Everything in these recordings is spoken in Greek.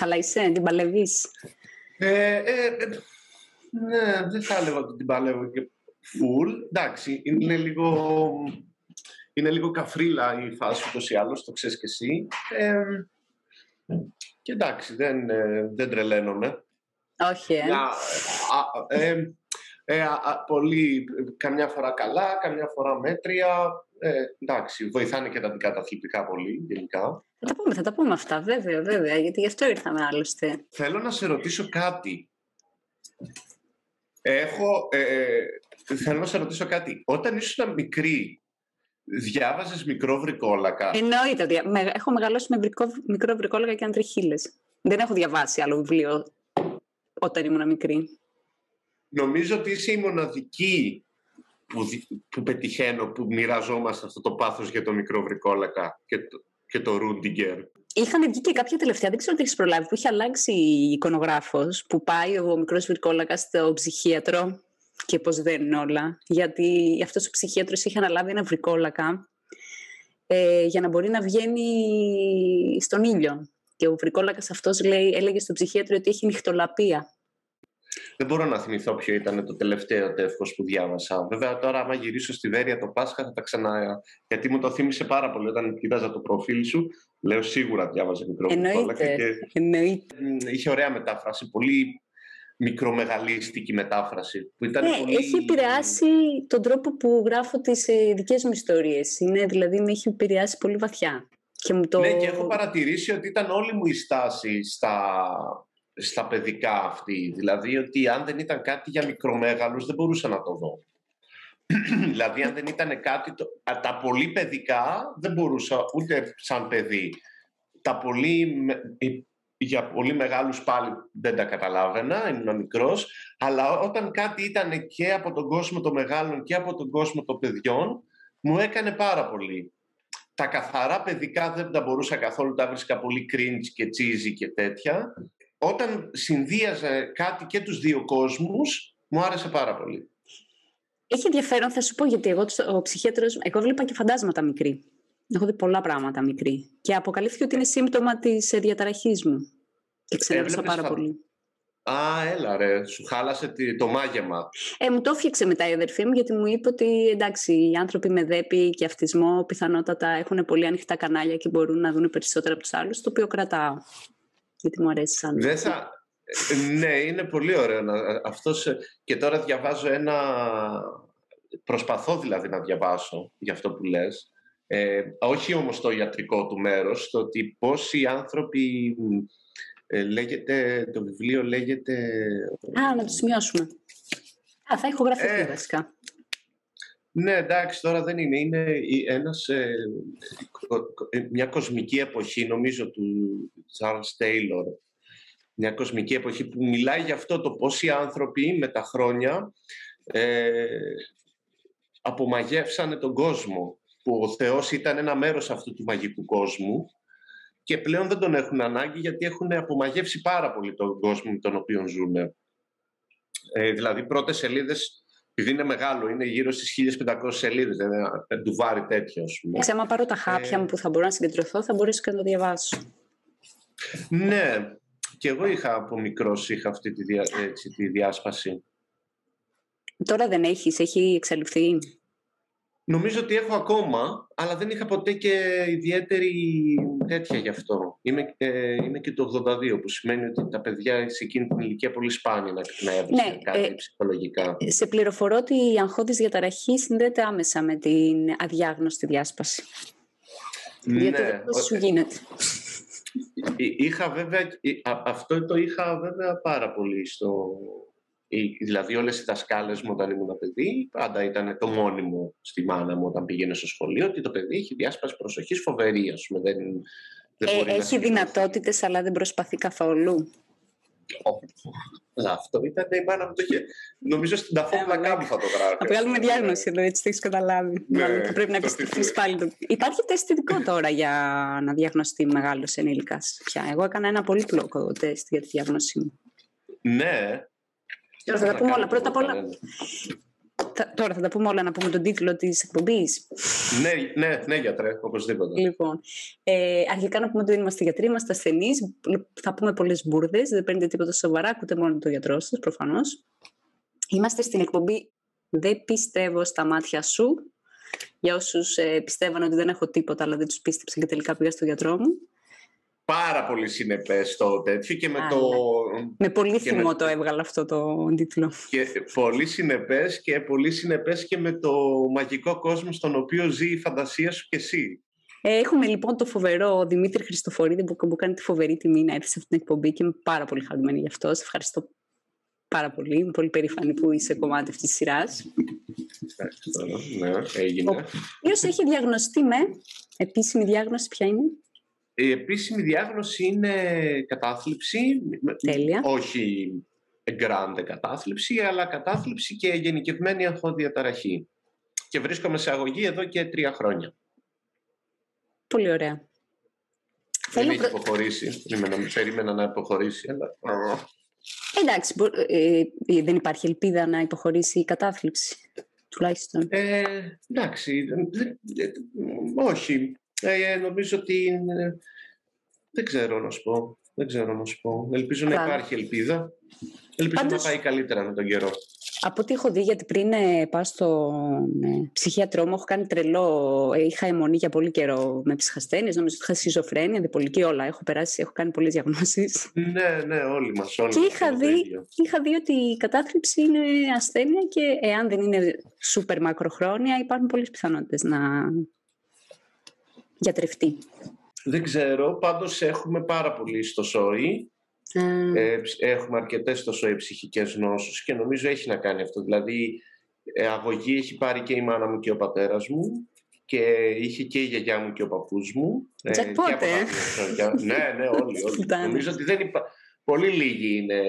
Καλά είσαι, την παλεύεις; Ε, ε, ε, ναι, δεν θα έλεγα ότι την παλεύω και full. Εντάξει, είναι λίγο, είναι λίγο καφρίλα η φάση ούτως ή άλλως, το ξέρεις και εσύ. Ε, και εντάξει, δεν, ε, δεν τρελαίνομαι. Όχι, ε. Να, α, ε, ε, α, πολύ, καμιά φορά καλά, καμιά φορά μέτρια. Ε, εντάξει, βοηθάνε και τα αντικαταθλιπτικά πολύ γενικά. Θα τα πούμε, θα τα πούμε αυτά, βέβαια, βέβαια, γιατί γι' αυτό ήρθαμε άλλωστε. Θέλω να σε ρωτήσω κάτι. Έχω, ε, θέλω να σε ρωτήσω κάτι. Όταν ήσουν μικρή, διάβαζες μικρό βρικόλακα; Εννοείται, δια- με- έχω μεγαλώσει με βρικό, μικρό βρικόλακα και αντριχίλες. Δεν έχω διαβάσει άλλο βιβλίο όταν ήμουν μικρή. Νομίζω ότι είσαι η μοναδική που, δι- που πετυχαίνω, που μοιραζόμαστε αυτό το πάθος για το μικρό βρικόλακα και το, και το Ρούντιγκερ. Είχαν βγει και κάποια τελευταία, δεν ξέρω αν έχεις προλάβει, που είχε αλλάξει η εικονογράφος, που πάει ο μικρός βρικόλακας στο ψυχίατρο και πως δεν είναι όλα. Γιατί αυτός ο ψυχίατρος είχε αναλάβει ένα βρικόλακα ε, για να μπορεί να βγαίνει στον ήλιο. Και ο βρικόλακας αυτός λέει, έλεγε στον ψυχίατρο ότι έχει νυχτολαπία. Δεν μπορώ να θυμηθώ ποιο ήταν το τελευταίο τεύχος που διάβασα. Βέβαια, τώρα, άμα γυρίσω στη Βέρεια το Πάσχα, θα τα ξανά. Γιατί μου το θύμισε πάρα πολύ όταν κοίταζα το προφίλ σου. Λέω σίγουρα διάβαζε μικρό βρικόλακα. Εννοείται. Και Εννοείται. μ, είχε ωραία μετάφραση. Πολύ μικρομεγαλίστικη μετάφραση. Που ήταν Ναι, πολύ... έχει επηρεάσει τον τρόπο που γράφω τις ε, δικές μου ιστορίες. Είναι, δηλαδή, με έχει επηρεάσει πολύ βαθιά. Και μου το... Ναι, και έχω παρατηρήσει ότι ήταν όλη μου η στάση στα, στα παιδικά αυτή. Δηλαδή ότι αν δεν ήταν κάτι για μικρομέγαλους δεν μπορούσα να το δω. δηλαδή αν δεν ήταν κάτι... Το... α, Τα πολύ παιδικά δεν μπορούσα ούτε σαν παιδί. Τα πολύ... με- ε, Για πολύ μεγάλους πάλι δεν τα καταλάβαινα, ήμουν μικρός, αλλά όταν κάτι ήταν και από τον κόσμο των μεγάλων και από τον κόσμο των παιδιών, μου έκανε πάρα πολύ τα καθαρά παιδικά δεν τα μπορούσα καθόλου, τα βρίσκα πολύ cringe και cheesy και τέτοια. Όταν συνδύαζε κάτι και τους δύο κόσμους, μου άρεσε πάρα πολύ. Έχει ενδιαφέρον, θα σου πω γιατί εγώ ο ψυχίατρος, εγώ βλέπα και φαντάσματα μικρή. Έχω δει πολλά πράγματα μικρή. Και αποκαλύφθηκε ότι είναι σύμπτωμα της ε, διαταραχής μου. Και ξενέρωσα Έβλεπες πάρα φα- πολύ. Α, έλα ρε, σου χάλασε τη- το μάγεμα. Ε, μου το έφτιαξε μετά η αδερφή μου γιατί μου είπε ότι εντάξει, οι άνθρωποι με δέπη και αυτισμό πιθανότατα έχουν πολύ ανοιχτά κανάλια και μπορούν να δουν περισσότερα από τους άλλους, το οποίο κρατάω. Γιατί μου αρέσει σαν. Δεν θα... ε, ναι, είναι πολύ ωραίο. Να... Αυτός... ε, Και τώρα διαβάζω ένα... Προσπαθώ δηλαδή να διαβάσω για αυτό που λες. Ε, όχι όμως το ιατρικό του μέρος, το ότι πόσοι άνθρωποι... Ε, λέγεται, το βιβλίο λέγεται... Α, να το σημειώσουμε. Α, θα έχω γραφτεί Ε, βασικά. Ναι, εντάξει, τώρα δεν είναι. Είναι η- ένας, ε, κο- κο- ε, μια κοσμική εποχή, νομίζω, του Charles Taylor. Μια κοσμική εποχή που μιλάει για αυτό το πώς οι άνθρωποι με τα χρόνια ε, απομαγεύσανε τον κόσμο. Που ο Θεός ήταν ένα μέρος αυτού του μαγικού κόσμου και πλέον δεν τον έχουν ανάγκη γιατί έχουν απομαγεύσει πάρα πολύ τον κόσμο με τον οποίο ζουν. Ε, δηλαδή, πρώτες σελίδες επειδή είναι μεγάλο, είναι γύρω στις 1500 σελίδες, δηλαδή ένα ντουβάρι τέτοιο, ας πούμε. Έτσι, άμα πάρω τα χάπια ε, μου που θα μπορώ να συγκεντρωθώ, θα μπορέσω και να το διαβάσω. Ναι, και εγώ είχα από μικρός είχα αυτή τη, δια, έτσι, τη διάσπαση. Τώρα δεν έχεις, έχει εξαλειφθεί. Νομίζω ότι έχω ακόμα, αλλά δεν είχα ποτέ και ιδιαίτερη τέτοια γι' αυτό. Είμαι, ε, είμαι και το 82, που σημαίνει ότι τα παιδιά σε εκείνη την ηλικία πολύ σπάνια να, να έβρισκαν Ναι, κάτι ε, ψυχολογικά. Σε πληροφορώ ότι η αγχώδης διαταραχή συνδέεται άμεσα με την αδιάγνωστη διάσπαση. Γιατί ναι, δεν σου γίνεται. Εί- Είχα βέβαια, ε, α- αυτό το είχα βέβαια πάρα πολύ στο... η- Δηλαδή όλες οι δασκάλες μου όταν ήμουν παιδί πάντα ήταν το μόνιμο στη μάνα μου όταν πήγαινε στο σχολείο ότι το παιδί έχει διάσπαση προσοχής φοβερή ας πούμε. Δεν, δεν Ε, μπορεί να έχει συγκεντρωθεί. δυνατότητες, αλλά δεν προσπαθεί καθόλου. Αλλά Αυτό ήταν η μάνα μου το είχε. Νομίζω στην Ε, ταφόπλακά μου θα το γράφει. Θα βγάλουμε διάγνωση εδώ, έτσι το έχεις καταλάβει. Ναι, Μάλλον θα πρέπει να το επιστρέψει θυμάμαι. πάλι. Το... Υπάρχει τεστ ειδικό τώρα για να διαγνωστεί μεγάλος ενήλικας πια; Εγώ έκανα ένα πολύπλοκο τεστ για τη διάγνωσή μου. Ναι. Τώρα θα τα πούμε όλα. Πρώτα απ' όλα, τώρα θα τα πούμε όλα να πούμε τον τίτλο της εκπομπής. ναι, ναι, ναι γιατρέ, οπωσδήποτε. Λοιπόν, ε, αρχικά να πούμε ότι δεν είμαστε γιατροί, είμαστε ασθενείς. Θα πούμε πολλές μπουρδες, δεν παίρνετε τίποτα σοβαρά, ακούτε μόνο το γιατρό σας προφανώς. Είμαστε στην εκπομπή «Δεν πιστεύω στα μάτια σου». Για όσους ε, πιστεύαν ότι δεν έχω τίποτα, αλλά δεν τους πίστεψαν και τελικά πήγα στο γιατρό μου πάρα πολύ συνεπές το τέτοιο και με το... Ναι. Με πολύ θυμό το έβγαλα αυτό το τίτλο. Και πολύ συνεπές και πολύ συνεπές και με το μαγικό κόσμο στον οποίο ζει η φαντασία σου και εσύ. Ε, έχουμε λοιπόν το φοβερό Δημήτρη Χριστοφορίδη που μου κάνει τη φοβερή τιμή να έρθει σε αυτή την εκπομπή και είμαι πάρα πολύ χαρούμενη γι' αυτό. Σε ευχαριστώ πάρα πολύ. Είμαι πολύ περήφανη που είσαι κομμάτι αυτής της σειράς. Ναι, έγινε. Ο έχει διαγνωστεί με επίσημη διάγνωση, ποια είναι; Η επίσημη διάγνωση είναι κατάθλιψη. Τέλεια. Όχι γκράντε κατάθλιψη, αλλά κατάθλιψη και γενικευμένη αγχοδιαταραχή. Και βρίσκομαι σε αγωγή εδώ και τρία χρόνια. Πολύ ωραία. Δεν έχεις υποχωρήσει. Περίμενα να υποχωρήσει, αλλά... Εντάξει, ε, ε, δεν υπάρχει ελπίδα να υποχωρήσει η κατάθλιψη, τουλάχιστον. Ε, εντάξει, όχι. Ε, νομίζω ότι δεν ξέρω να σου πω. Δεν ξέρω να σου πω. Ελπίζω να υπάρχει ελπίδα. Ελπίζω να πάει καλύτερα με τον καιρό. Από ό,τι έχω δει, γιατί πριν ε, πάω στον ε, ψυχίατρό μου, έχω κάνει τρελό. Ε, είχα αιμονή για πολύ καιρό με ψυχασθένειες. Νομίζω ότι είχα σιζοφρένεια, διπολική, όλα. Έχω περάσει, έχω κάνει πολλές διαγνώσεις. Ναι, ναι, όλοι μας. Και είχα δει, είχα δει ότι η κατάθλιψη είναι ασθένεια και εάν δεν είναι σούπερ μακροχρόνια, υπάρχουν πολλές πιθανότητες να γιατρευτεί. Δεν ξέρω, πάντως έχουμε πάρα πολύ στο ΣΟΗ. Ε, έχουμε αρκετές στο ΣΟΗ ψυχικές νόσους και νομίζω έχει να κάνει αυτό. Δηλαδή, ε, αγωγή έχει πάρει και η μάνα μου και ο πατέρας μου και είχε και η γιαγιά μου και ο παππούς μου. Ε, και πότε. ναι, ναι, όλοι. όλοι. νομίζω ότι δεν υπά... Πολύ λίγοι είναι.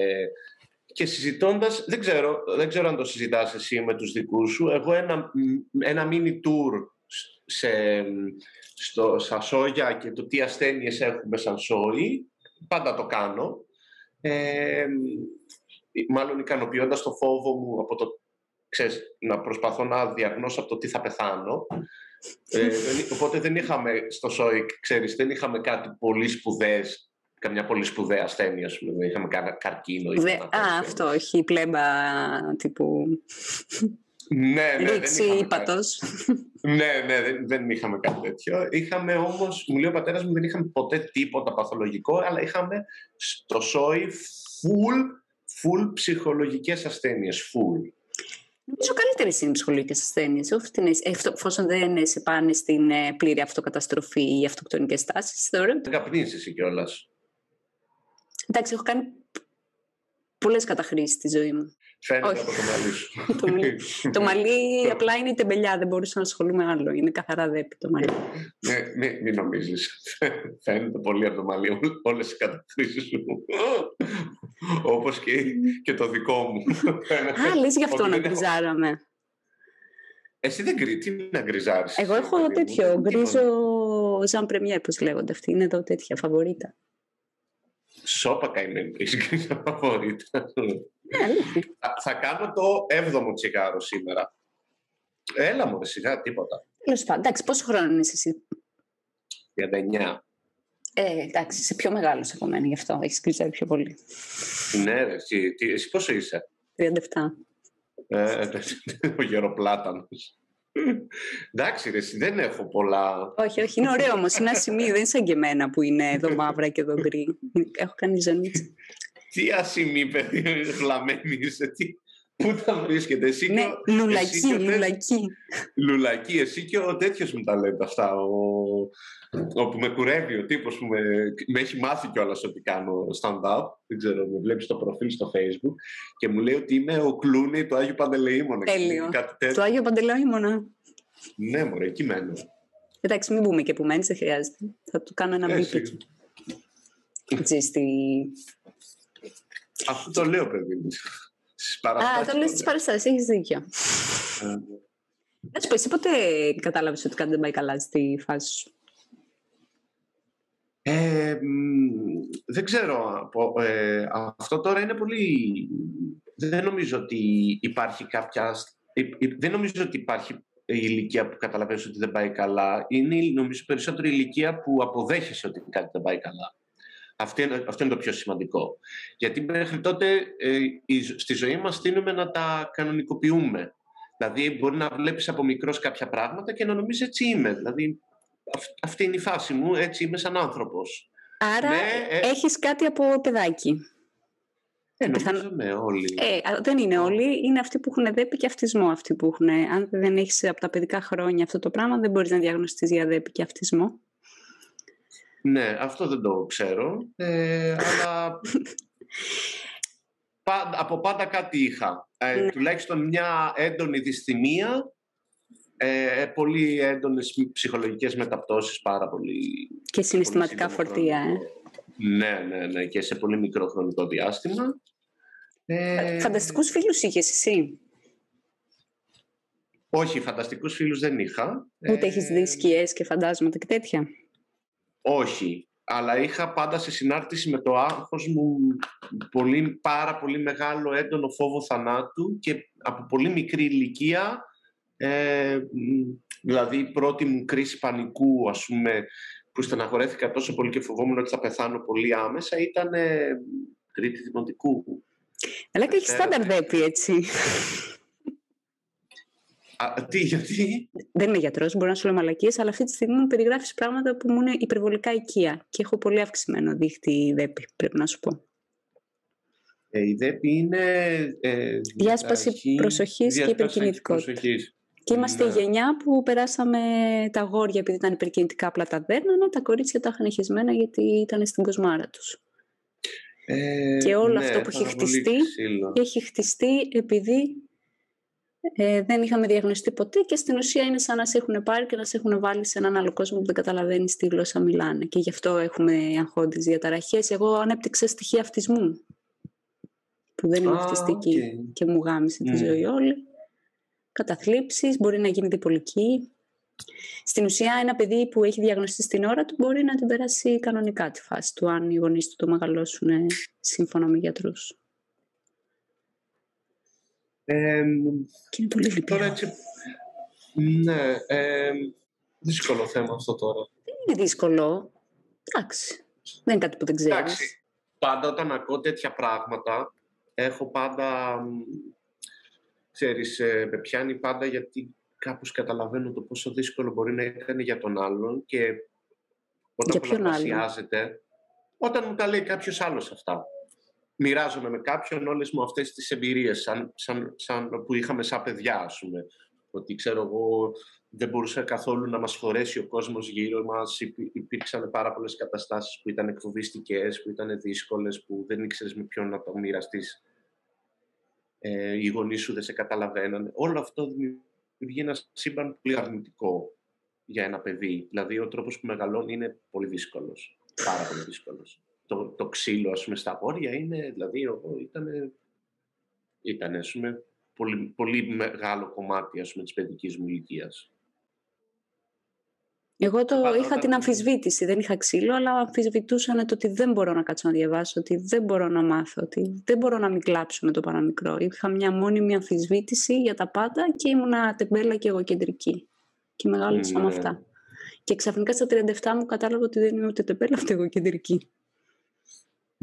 Και συζητώντας, δεν ξέρω, δεν ξέρω αν το συζητάς εσύ με τους δικούς σου. Εγώ ένα, ένα mini tour σε στο, στα σόγια και το τι ασθένειες έχουμε σαν σόι, πάντα το κάνω. Ε, μάλλον ικανοποιώντας το φόβο μου από το ξέρεις, να προσπαθώ να διαγνώσω από το τι θα πεθάνω. Ε, οπότε δεν είχαμε στο ΣΟΙΚ, ξέρεις, δεν είχαμε κάτι πολύ σπουδές, καμιά πολύ σπουδαία ασθένεια, δεν είχαμε καρκίνο. Ή Α, αυτό, όχι, πλέμπα τύπου... Ναι, ναι, Ρίξη ύπατος. ναι, ναι, δεν, δεν είχαμε κάτι τέτοιο. Είχαμε όμως, μου λέει ο πατέρας μου, δεν είχαμε ποτέ τίποτα παθολογικό, αλλά είχαμε στο σόι full, full ψυχολογικές ασθένειες, full. Νομίζω καλύτερες είναι οι ψυχολογικές ασθένειες. Εφόσον δεν σε πάνε στην ε, πλήρη αυτοκαταστροφή ή αυτοκτονικές τάσεις, θεωρώ. Δεν καπνίζεις εσύ κιόλας. Εντάξει, έχω κάνει πολλές καταχρήσεις στη ζωή μου. Φαίνεται από το μαλλί σου. το, μαλλί, απλά είναι η τεμπελιά, δεν μπορούσα να ασχολούμαι άλλο. Είναι καθαρά δέπη το μαλλί. ναι, μην, μην νομίζεις. Φαίνεται πολύ από το μαλλί όλες οι κατακτήσεις σου. Όπως και, και το δικό μου. Α, λες γι' αυτό να γκριζάραμε. Εσύ δεν γκρι, τι να γκριζάρεις. Εγώ έχω τέτοιο γκρίζο Ζαν Πρεμιέ, πώς λέγονται αυτοί. Είναι εδώ τέτοια φαβορίτα. Σώπα καημένη, έχει γκρίζο φαβορίτα. Θα κάνω το 7ο τσιγάρο σήμερα. Έλα μου, σιγά, τίποτα. Τέλος πάντων, εντάξει, πόσο χρόνο είσαι εσύ; 39. Ε, εντάξει, είσαι πιο μεγάλος από μένα γι' αυτό. Έχεις κρυζάρει πιο πολύ. Ναι, εσύ, τι, εσύ πόσο είσαι; 37. Ε, ο γεροπλάτανος. Εντάξει, ρε, δεν έχω πολλά. Όχι, όχι, είναι ωραίο όμως. Είναι ασημή, δεν είναι σαν και εμένα που είναι εδώ μαύρα και εδώ γκρι. Έχω κάνει ζωνίτσα. Τι ασημή, παιδί, γλαμμένη είσαι, τι... Πού τα βρίσκεται, εσύ ναι, και ο... λουλακή, εσύ και ο λουλακή. Λουλακή, εσύ και ο τέτοιος μου τα λέτε αυτά, ο... όπου με κουρεύει ο τύπος που με, με έχει μάθει κιόλας ότι κάνω stand-up, δεν ξέρω, με βλέπεις στο προφίλ στο facebook και μου λέει ότι είμαι ο Κλούνι του Άγιου Παντελεήμονα. Τέλειο, το Άγιο Παντελεήμονα. Ναι, μωρέ, εκεί μένω. Εντάξει, μην πούμε και που μένεις, δεν χρειάζεται. Θα του κάνω ένα μπίπι. Έτσι, στη αυτό το λέω, παιδί μου. Α, το λέω στι παραστάσει, έχεις δίκιο. Ε, ναι. Να σου πω, εσύ πότε κατάλαβες ότι κάτι δεν πάει καλά στη φάση σου; Ε, δεν ξέρω. Ε, αυτό τώρα είναι πολύ... Δεν νομίζω ότι υπάρχει κάποια δεν νομίζω ότι υπάρχει η ηλικία που καταλαβαίνεις ότι δεν πάει καλά. Είναι νομίζω περισσότερο η ηλικία που αποδέχεσαι ότι κάτι δεν πάει καλά. Αυτό είναι, αυτό είναι το πιο σημαντικό. Γιατί μέχρι τότε ε, στη ζωή μας τείνουμε να τα κανονικοποιούμε. Δηλαδή μπορεί να βλέπεις από μικρός κάποια πράγματα και να νομίζεις έτσι είμαι. Δηλαδή αυτή είναι η φάση μου, έτσι είμαι σαν άνθρωπος. Άρα ναι, ε... έχεις κάτι από παιδάκι. Ε, νομίζω ναι, όλοι. Ε, δεν είναι όλοι. Είναι αυτοί που έχουν δέπη και αυτισμό. Αυτοί που έχουν. Αν δεν έχεις από τα παιδικά χρόνια αυτό το πράγμα, δεν μπορείς να διαγνωστείς για δέπη και αυτισμό. Ναι, αυτό δεν το ξέρω. Ε, αλλά από πάντα κάτι είχα. Ε, ναι. Τουλάχιστον μια έντονη δυσθυμία, ε, πολύ έντονες ψυχολογικές μεταπτώσεις, πάρα πολύ... Και συναισθηματικά φορτία, ε. Ναι, ναι, ναι, και σε πολύ μικρό χρονικό διάστημα. Ε... Φανταστικούς φίλους είχες εσύ; Όχι, φανταστικούς φίλους δεν είχα. Ούτε ε... έχεις δει σκιές και φαντάσματα και τέτοια. Όχι, αλλά είχα πάντα σε συνάρτηση με το άγχος μου πολύ, πάρα πολύ μεγάλο έντονο φόβο θανάτου και από πολύ μικρή ηλικία, ε, δηλαδή η πρώτη μου κρίση πανικού, ας πούμε, που στεναχωρέθηκα τόσο πολύ και φοβόμουν ότι θα πεθάνω πολύ άμεσα, ήταν ε, τρίτη δημοτικού. Αλλά και έχει στάνταρ δέπη, έτσι. Α, τι, γιατί; Δεν είμαι γιατρός, μπορεί να σου λέω μαλακίες, αλλά αυτή τη στιγμή μου περιγράφεις πράγματα που μου είναι υπερβολικά οικεία και έχω πολύ αυξημένο δίχτυ δέπη, πρέπει να σου πω. Ε, η δέπη είναι. Ε, διάσπαση προσοχής και υπερκινητικότητας. Και είμαστε ναι. η γενιά που περάσαμε τα αγόρια επειδή ήταν υπερκινητικά απλά τα δέρνανα, τα κορίτσια τα είχαν χεσμένα γιατί ήταν στην κοσμάρα τους. Ε, και όλο ναι, αυτό που έχει χτιστεί, έχει χτιστεί επειδή ε, δεν είχαμε διαγνωστεί ποτέ και στην ουσία είναι σαν να σε έχουν πάρει και να σε έχουν βάλει σε έναν άλλο κόσμο που δεν καταλαβαίνεις τι γλώσσα μιλάνε. Και γι' αυτό έχουμε αγχώδει διαταραχές. Εγώ ανέπτυξα στοιχεία αυτισμού, που δεν είναι αυτιστική και μου γάμισε τη ζωή όλη. Καταθλίψεις, μπορεί να γίνει διπολική. Στην ουσία, ένα παιδί που έχει διαγνωστεί στην ώρα του μπορεί να την περάσει κανονικά τη φάση του, αν οι γονείς του το μεγαλώσουν σύμφωνα με γιατρούς. Ε, και είναι πολύ λυπηρό. έτσι, ναι, ε, δύσκολο θέμα αυτό τώρα. Δεν είναι δύσκολο. Εντάξει. Δεν είναι κάτι που δεν ξέρεις. Εντάξει. Πάντα όταν ακούω τέτοια πράγματα, έχω πάντα... Ξέρεις, ε, με πιάνει πάντα γιατί κάπως καταλαβαίνω το πόσο δύσκολο μπορεί να είναι για τον άλλον και όταν πολλαπλασιάζεται, όταν μου τα λέει κάποιος άλλος αυτά μοιράζομαι με κάποιον όλες μου αυτές τις εμπειρίες σαν, σαν, σαν που είχαμε σαν παιδιά, ας πούμε. Ότι ξέρω εγώ δεν μπορούσε καθόλου να μας φορέσει ο κόσμος γύρω μας. Υπήρξαν πάρα πολλές καταστάσεις που ήταν εκφοβιστικές, που ήταν δύσκολες, που δεν ήξερες με ποιον να το μοιραστείς. Ε, οι γονείς σου δεν σε καταλαβαίνανε. Όλο αυτό δημιουργεί ένα σύμπαν πολύ αρνητικό για ένα παιδί. Δηλαδή ο τρόπος που μεγαλώνει είναι πολύ δύσκολος. Πάρα πολύ δύσκολος το, το ξύλο ας πούμε, στα αγόρια είναι, δηλαδή ήταν, ήταν ας πούμε, πολύ, πολύ μεγάλο κομμάτι ας πούμε, της παιδικής μου ηλικίας. Εγώ το είχα την αμφισβήτηση, δεν είχα ξύλο, αλλά αμφισβητούσαν το ότι δεν μπορώ να κάτσω να διαβάσω, ότι δεν μπορώ να μάθω, ότι δεν μπορώ να μην κλάψω με το παραμικρό. Είχα μια μόνιμη αμφισβήτηση για τα πάντα και ήμουνα τεμπέλα και εγωκεντρική. Και μεγάλωσα με ναι. αυτά. Και ξαφνικά στα 37 μου κατάλαβα ότι δεν είμαι ούτε τεμπέλα ούτε εγωκεντρική.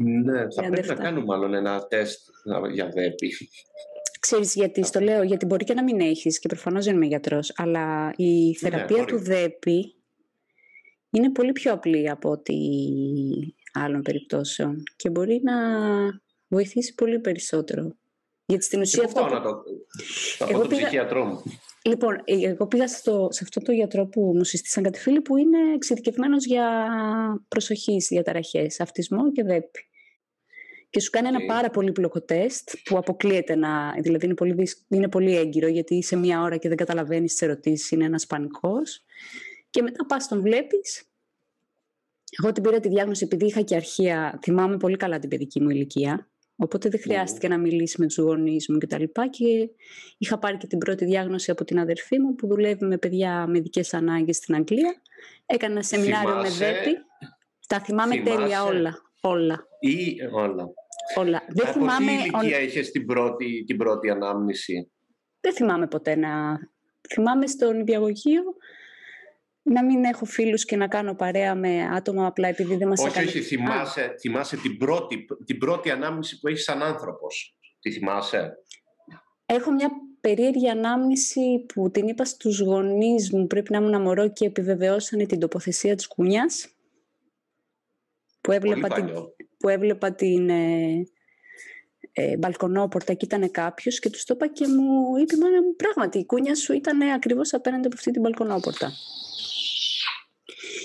Ναι, θα πρέπει να κάνουμε μάλλον ένα τεστ για δέπη. Ξέρεις γιατί στο λέω, γιατί μπορεί και να μην έχεις και προφανώς δεν είμαι γιατρός, αλλά η ναι, θεραπεία του δέπη είναι πολύ πιο απλή από ό,τι άλλων περιπτώσεων και μπορεί να βοηθήσει πολύ περισσότερο. Γιατί στην ουσία αυτό... Να το... Θα πω τον πήγα... ψυχιατρό μου. Λοιπόν, εγώ πήγα στο, σε αυτό το γιατρό που μου συστήσαν κάτι φίλοι που είναι εξειδικευμένος για προσοχή διαταραχές, αυτισμό και δέπη και σου κάνει ένα πάρα πολύ πλοκό τεστ που αποκλείεται να. Δηλαδή είναι πολύ, είναι πολύ έγκυρο γιατί σε μία ώρα και δεν καταλαβαίνεις τις ερωτήσεις, είναι ένας πανικός. Και μετά πας τον βλέπεις. Εγώ την πήρα τη διάγνωση επειδή είχα και αρχεία. Θυμάμαι πολύ καλά την παιδική μου ηλικία. Οπότε δεν χρειάστηκε να μιλήσει με τους γονείς μου κτλ. Και, και είχα πάρει και την πρώτη διάγνωση από την αδερφή μου που δουλεύει με παιδιά με ειδικές ανάγκες στην Αγγλία. Έκανα ένα σεμινάριο με ΔΕΠΗ. Τα θυμάμαι τέλεια όλα. Όλα. Ή όλα. Όλα. Δεν Από θυμάμαι... τι ηλικία είχες την πρώτη, την πρώτη ανάμνηση; δεν θυμάμαι ποτέ να... Θυμάμαι στον υπηαγωγείο να μην έχω φίλους και να κάνω παρέα με άτομα απλά επειδή δεν μας Όχι, έκανε... όχι, θυμάσαι, θυμάσαι την, πρώτη, την πρώτη ανάμνηση που έχεις σαν άνθρωπος. Τι θυμάσαι; Έχω μια περίεργη ανάμνηση που την είπα στους γονείς μου, πρέπει να ήμουν μωρό και επιβεβαιώσανε την τοποθεσία της κουνιάς. Που έβλεπα την, που έβλεπα την ε, ε, μπαλκονόπορτα και ήταν κάποιος και τους το είπα και μου είπε πράγματι η κούνια σου ήταν ακριβώς απέναντι από αυτή την μπαλκονόπορτα.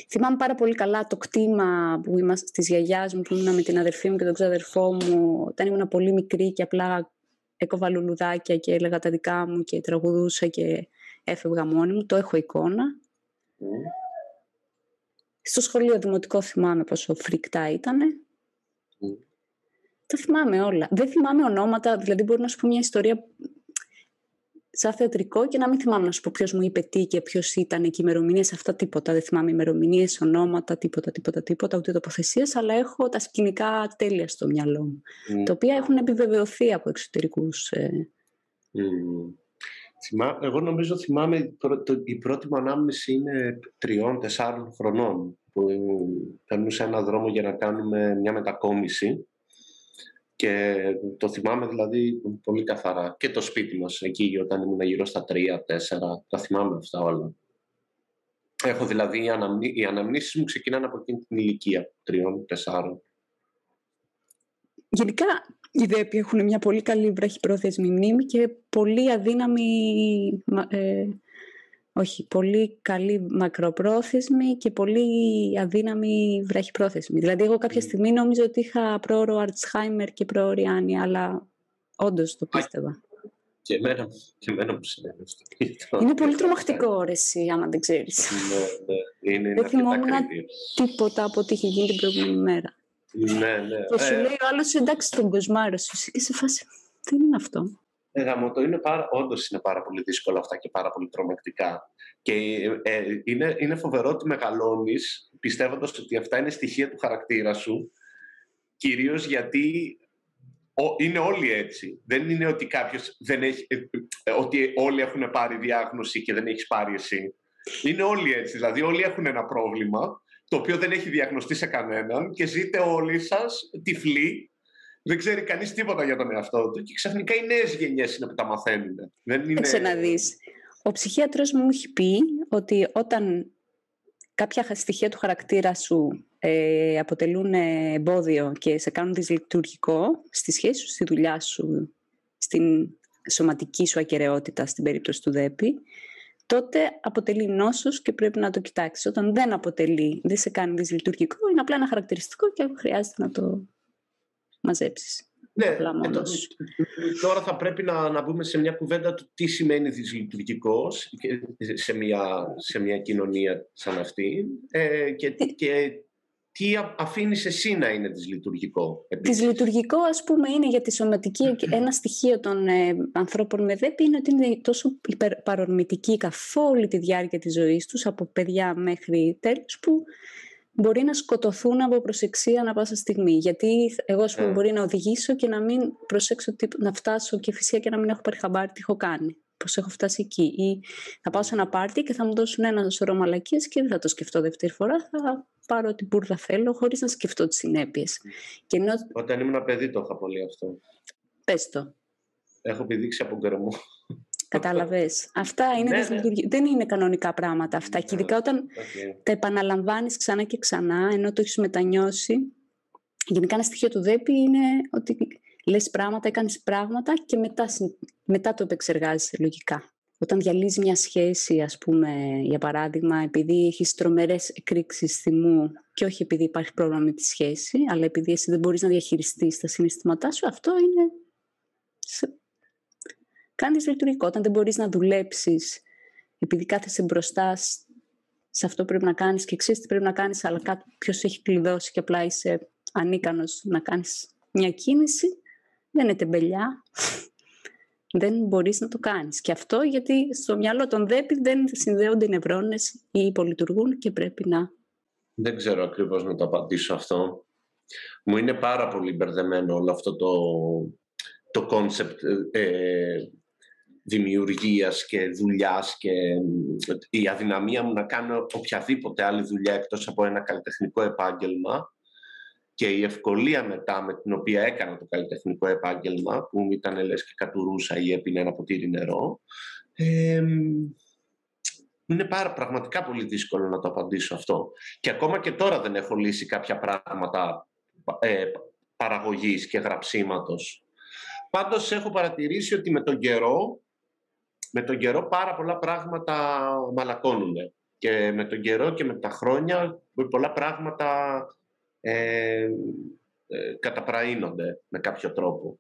Θυμάμαι πάρα πολύ καλά το κτήμα που είμαστε της γιαγιάς μου, που ήμουν με την αδερφή μου και τον ξαδερφό μου, όταν ήμουν πολύ μικρή και απλά έκοβα λουλουδάκια και έλεγα τα δικά μου και τραγουδούσα και έφευγα μόνη μου. Το έχω εικόνα. Mm. Στο σχολείο δημοτικό θυμάμαι πόσο φρικτά ήταν. Mm. Τα θυμάμαι όλα. Δεν θυμάμαι ονόματα, δηλαδή μπορώ να σου πω μια ιστορία σαν θεατρικό και να μην θυμάμαι να σου πω ποιος μου είπε τι και ποιος ήταν εκεί ημερομηνίες. Αυτά τίποτα. Δεν θυμάμαι ημερομηνίες, ονόματα, τίποτα, τίποτα, τίποτα, ούτε τοποθεσίες, αλλά έχω τα σκηνικά τέλεια στο μυαλό μου. Mm. Τα οποία έχουν επιβεβαιωθεί από εξωτερικούς. Ε... Mm. Εγώ νομίζω θυμάμαι η πρώτη μου ανάμνηση είναι τριών-τεσσάρων χρονών που περνούσα ένα δρόμο για να κάνουμε μια μετακόμιση και το θυμάμαι δηλαδή πολύ καθαρά. Και το σπίτι μας εκεί όταν ήμουν γύρω στα τρία, τέσσερα. Τα θυμάμαι αυτά όλα. Έχω δηλαδή, οι, αναμνή, οι αναμνήσεις μου ξεκινάνε από εκείνη την ηλικία, τριών, τεσσάρων. Γενικά, οι ΔΕΠΗ έχουν μια πολύ καλή βραχυπρόθεσμη μνήμη και πολύ αδύναμη ε, όχι, πολύ καλή μακροπρόθεσμη και πολύ αδύναμη βραχυπρόθεσμη. Δηλαδή, εγώ κάποια στιγμή νόμιζα ότι είχα πρόωρο Αρτσχάιμερ και πρόωρη Άννη, αλλά όντως το πίστευα. Και εμένα, και εμένα μου συνέβη Είναι πολύ τρομακτικό ρε εσύ, άμα δεν ξέρεις. Ναι, ναι, είναι, δεν θυμόμουν τίποτα από ό,τι είχε γίνει την προηγούμενη μέρα. Ναι, ναι. Και σου ε, λέει ο άλλος εντάξει τον κοσμάρο σου και σε φάση, τι είναι αυτό; Ε, το είναι πάρα, όντως είναι πάρα πολύ δύσκολο αυτά και πάρα πολύ τρομακτικά. Και ε, είναι, είναι φοβερό ότι μεγαλώνεις πιστεύοντας ότι αυτά είναι στοιχεία του χαρακτήρα σου, κυρίως γιατί είναι όλοι έτσι. Δεν είναι ότι κάποιος δεν έχει, ε, ε, ότι όλοι έχουν πάρει διάγνωση και δεν έχεις πάρει εσύ. Είναι όλοι έτσι. Δηλαδή όλοι έχουν ένα πρόβλημα το οποίο δεν έχει διαγνωστεί σε κανέναν και ζείτε όλοι σας τυφλοί δεν ξέρει κανείς τίποτα για τον εαυτό του και ξαφνικά οι νέες γενιές είναι που τα μαθαίνουν. Δεν είναι... να δεις. Ο ψυχίατρος μου έχει πει ότι όταν κάποια στοιχεία του χαρακτήρα σου ε, αποτελούν εμπόδιο και σε κάνουν δυσλειτουργικό στη σχέση σου, στη δουλειά σου, στην σωματική σου ακαιρεότητα στην περίπτωση του ΔΕΠΗ, τότε αποτελεί νόσος και πρέπει να το κοιτάξεις. Όταν δεν αποτελεί, δεν σε κάνει δυσλειτουργικό, είναι απλά ένα χαρακτηριστικό και χρειάζεται να το μαζέψεις. Ναι, ε, τώρα θα πρέπει να, να μπούμε σε μια κουβέντα του τι σημαίνει δυσλειτουργικός σε μια, σε μια κοινωνία σαν αυτή ε, και, και τι αφήνεις εσύ να είναι δυσλειτουργικό. Δυσλειτουργικό ας πούμε είναι για τη σωματική ένα στοιχείο των ε, ανθρώπων με ΔΕΠ είναι ότι είναι τόσο παρορμητικοί καθ' όλη τη διάρκεια της ζωής τους από παιδιά μέχρι τέλους που μπορεί να σκοτωθούν από προσεξία ανά πάσα στιγμή. Γιατί εγώ, ας πούμε, mm. μπορεί να οδηγήσω και να μην προσέξω τι, να φτάσω και φυσικά και να μην έχω πάρει χαμπάρι τι έχω κάνει. Πώς έχω φτάσει εκεί. Ή θα πάω σε ένα πάρτι και θα μου δώσουν ένα σωρό μαλακίες και δεν θα το σκεφτώ δεύτερη φορά. Θα πάρω ό,τι μπουρδα θέλω χωρίς να σκεφτώ τις συνέπειες. Mm. Ενώ... Όταν ήμουν παιδί το είχα πολύ αυτό. Πες το. Έχω επιδείξει από γκρεμό. Κατάλαβες. Αυτά είναι ναι, ναι. δεν είναι κανονικά πράγματα αυτά. Και ειδικά όταν τα επαναλαμβάνεις ξανά και ξανά, ενώ το έχεις μετανιώσει. Γενικά ένα στοιχείο του ΔΕΠΗ είναι ότι λες πράγματα, έκανες πράγματα και μετά, μετά το επεξεργάζεσαι λογικά. Όταν διαλύζει μια σχέση, ας πούμε, για παράδειγμα, επειδή έχεις τρομερές εκρήξεις θυμού και όχι επειδή υπάρχει πρόβλημα με τη σχέση, αλλά επειδή εσύ δεν μπορείς να διαχειριστείς τα συναισθήματά σου, αυτό είναι κάνεις λειτουργικό. Όταν δεν μπορείς να δουλέψεις, επειδή κάθεσαι μπροστά σε αυτό που πρέπει να κάνεις και ξέρεις τι πρέπει να κάνεις, αλλά κάποιο έχει κλειδώσει και απλά είσαι ανίκανος να κάνεις μια κίνηση, δεν είναι τεμπελιά. δεν μπορείς να το κάνεις. Και αυτό γιατί στο μυαλό των ΔΕΠΗ δεν συνδέονται οι νευρώνες ή υπολειτουργούν και πρέπει να. Δεν ξέρω ακριβώς να το απαντήσω αυτό. Μου είναι πάρα πολύ μπερδεμένο όλο αυτό το, το concept ε, δημιουργίας και δουλειάς και η αδυναμία μου να κάνω οποιαδήποτε άλλη δουλειά εκτός από ένα καλλιτεχνικό επάγγελμα και η ευκολία μετά με την οποία έκανα το καλλιτεχνικό επάγγελμα που ήταν λες και κατουρούσα ή έπινε ένα ποτήρι νερό ε, είναι πάρα, πραγματικά πολύ δύσκολο να το απαντήσω αυτό. Και ακόμα και τώρα δεν έχω λύσει κάποια πράγματα ε, παραγωγής και γραψίματος. Πάντως έχω παρατηρήσει ότι με τον καιρό, με τον καιρό πάρα πολλά πράγματα μαλακώνουν. Και με τον καιρό και με τα χρόνια πολλά πράγματα ε, ε, καταπραίνονται με κάποιο τρόπο.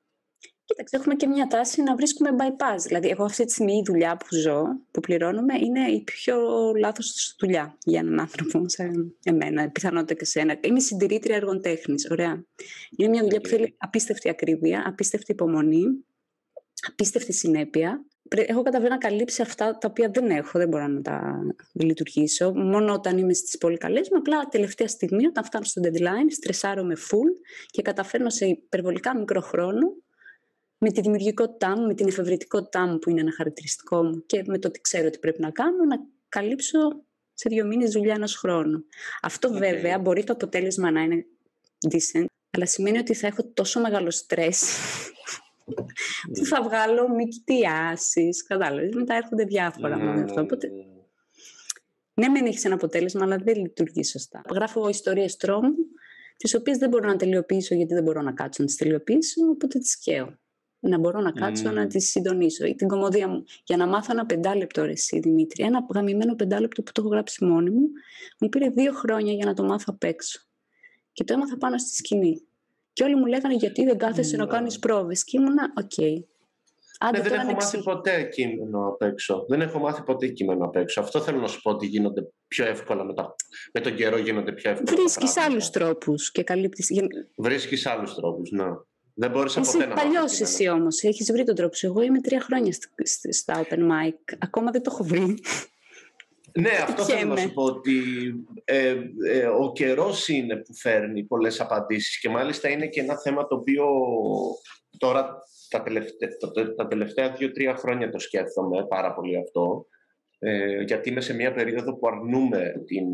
Κοίταξε, έχουμε και μια τάση να βρίσκουμε bypass. Δηλαδή, εγώ αυτή τη στιγμή η δουλειά που ζω, που πληρώνομαι, είναι η πιο λάθος δουλειά για έναν άνθρωπο, σε εμένα, πιθανότητα και σε ένα. Είμαι συντηρήτρια έργων τέχνης. Ωραία. Είναι μια δουλειά που θέλει απίστευτη ακρίβεια, απίστευτη υπομονή, απίστευτη συνέπεια. Έχω καταφέρει να καλύψει αυτά τα οποία δεν έχω, δεν μπορώ να τα λειτουργήσω. Μόνο όταν είμαι στις πολύ καλές μου, απλά τελευταία στιγμή, όταν φτάνω στο deadline, στρεσάρω full και καταφέρνω σε υπερβολικά μικρό χρόνο με τη δημιουργικότητά μου, με την εφευρετικότητά μου που είναι ένα χαρακτηριστικό μου και με το τι ξέρω ότι πρέπει να κάνω, να καλύψω σε δύο μήνες δουλειά ενός χρόνου. Αυτό βέβαια μπορεί το αποτέλεσμα να είναι decent, αλλά σημαίνει ότι θα έχω τόσο μεγάλο στρες που θα βγάλω μη κοιτιάσεις, κατάλαβες. Μετά έρχονται διάφορα με αυτό. Οπότε, ναι, μεν έχεις ένα αποτέλεσμα, αλλά δεν λειτουργεί σωστά. Γράφω ιστορίες τρόμου, τις οποίες δεν μπορώ να τελειοποιήσω γιατί δεν μπορώ να κάτσω να τις τελειοποιήσω, οπότε τις σκαίω να μπορώ να κάτσω να τη συντονίσω. Ή την κομμωδία μου. Για να μάθω ένα πεντάλεπτο ρε εσύ, Δημήτρη. Ένα γαμημένο πεντάλεπτο που το έχω γράψει μόνη μου. Μου πήρε δύο χρόνια για να το μάθω απ' έξω. Και το έμαθα πάνω στη σκηνή. Και όλοι μου λέγανε γιατί δεν κάθεσαι να κάνεις πρόβες. Και ήμουνα, ok. Okay. ναι, δεν έχω μάθει ποτέ κείμενο απ' έξω. Δεν έχω μάθει ποτέ κείμενο απ' έξω. Αυτό θέλω να σου πω ότι γίνονται πιο εύκολα με, τα... με τον καιρό γίνονται πιο εύκολα. Βρίσκεις άλλους τρόπους και καλύπτει. Βρίσκεις άλλους τρόπους, ναι. Δεν μπόρεσα εσύ ποτέ να Παλιός εσύ όμως. Έχεις βρει τον τρόπο σου. Εγώ είμαι τρία χρόνια στα open mic. Ακόμα δεν το έχω βρει. Ναι, αυτό θέλω να σου πω ότι ε, ε, ο καιρός είναι που φέρνει πολλές απαντήσεις και μάλιστα είναι και ένα θέμα το οποίο τώρα τα τελευταία, τα τελευταία δύο-τρία χρόνια το σκέφτομαι πάρα πολύ αυτό ε, γιατί είμαι σε μια περίοδο που αρνούμε την,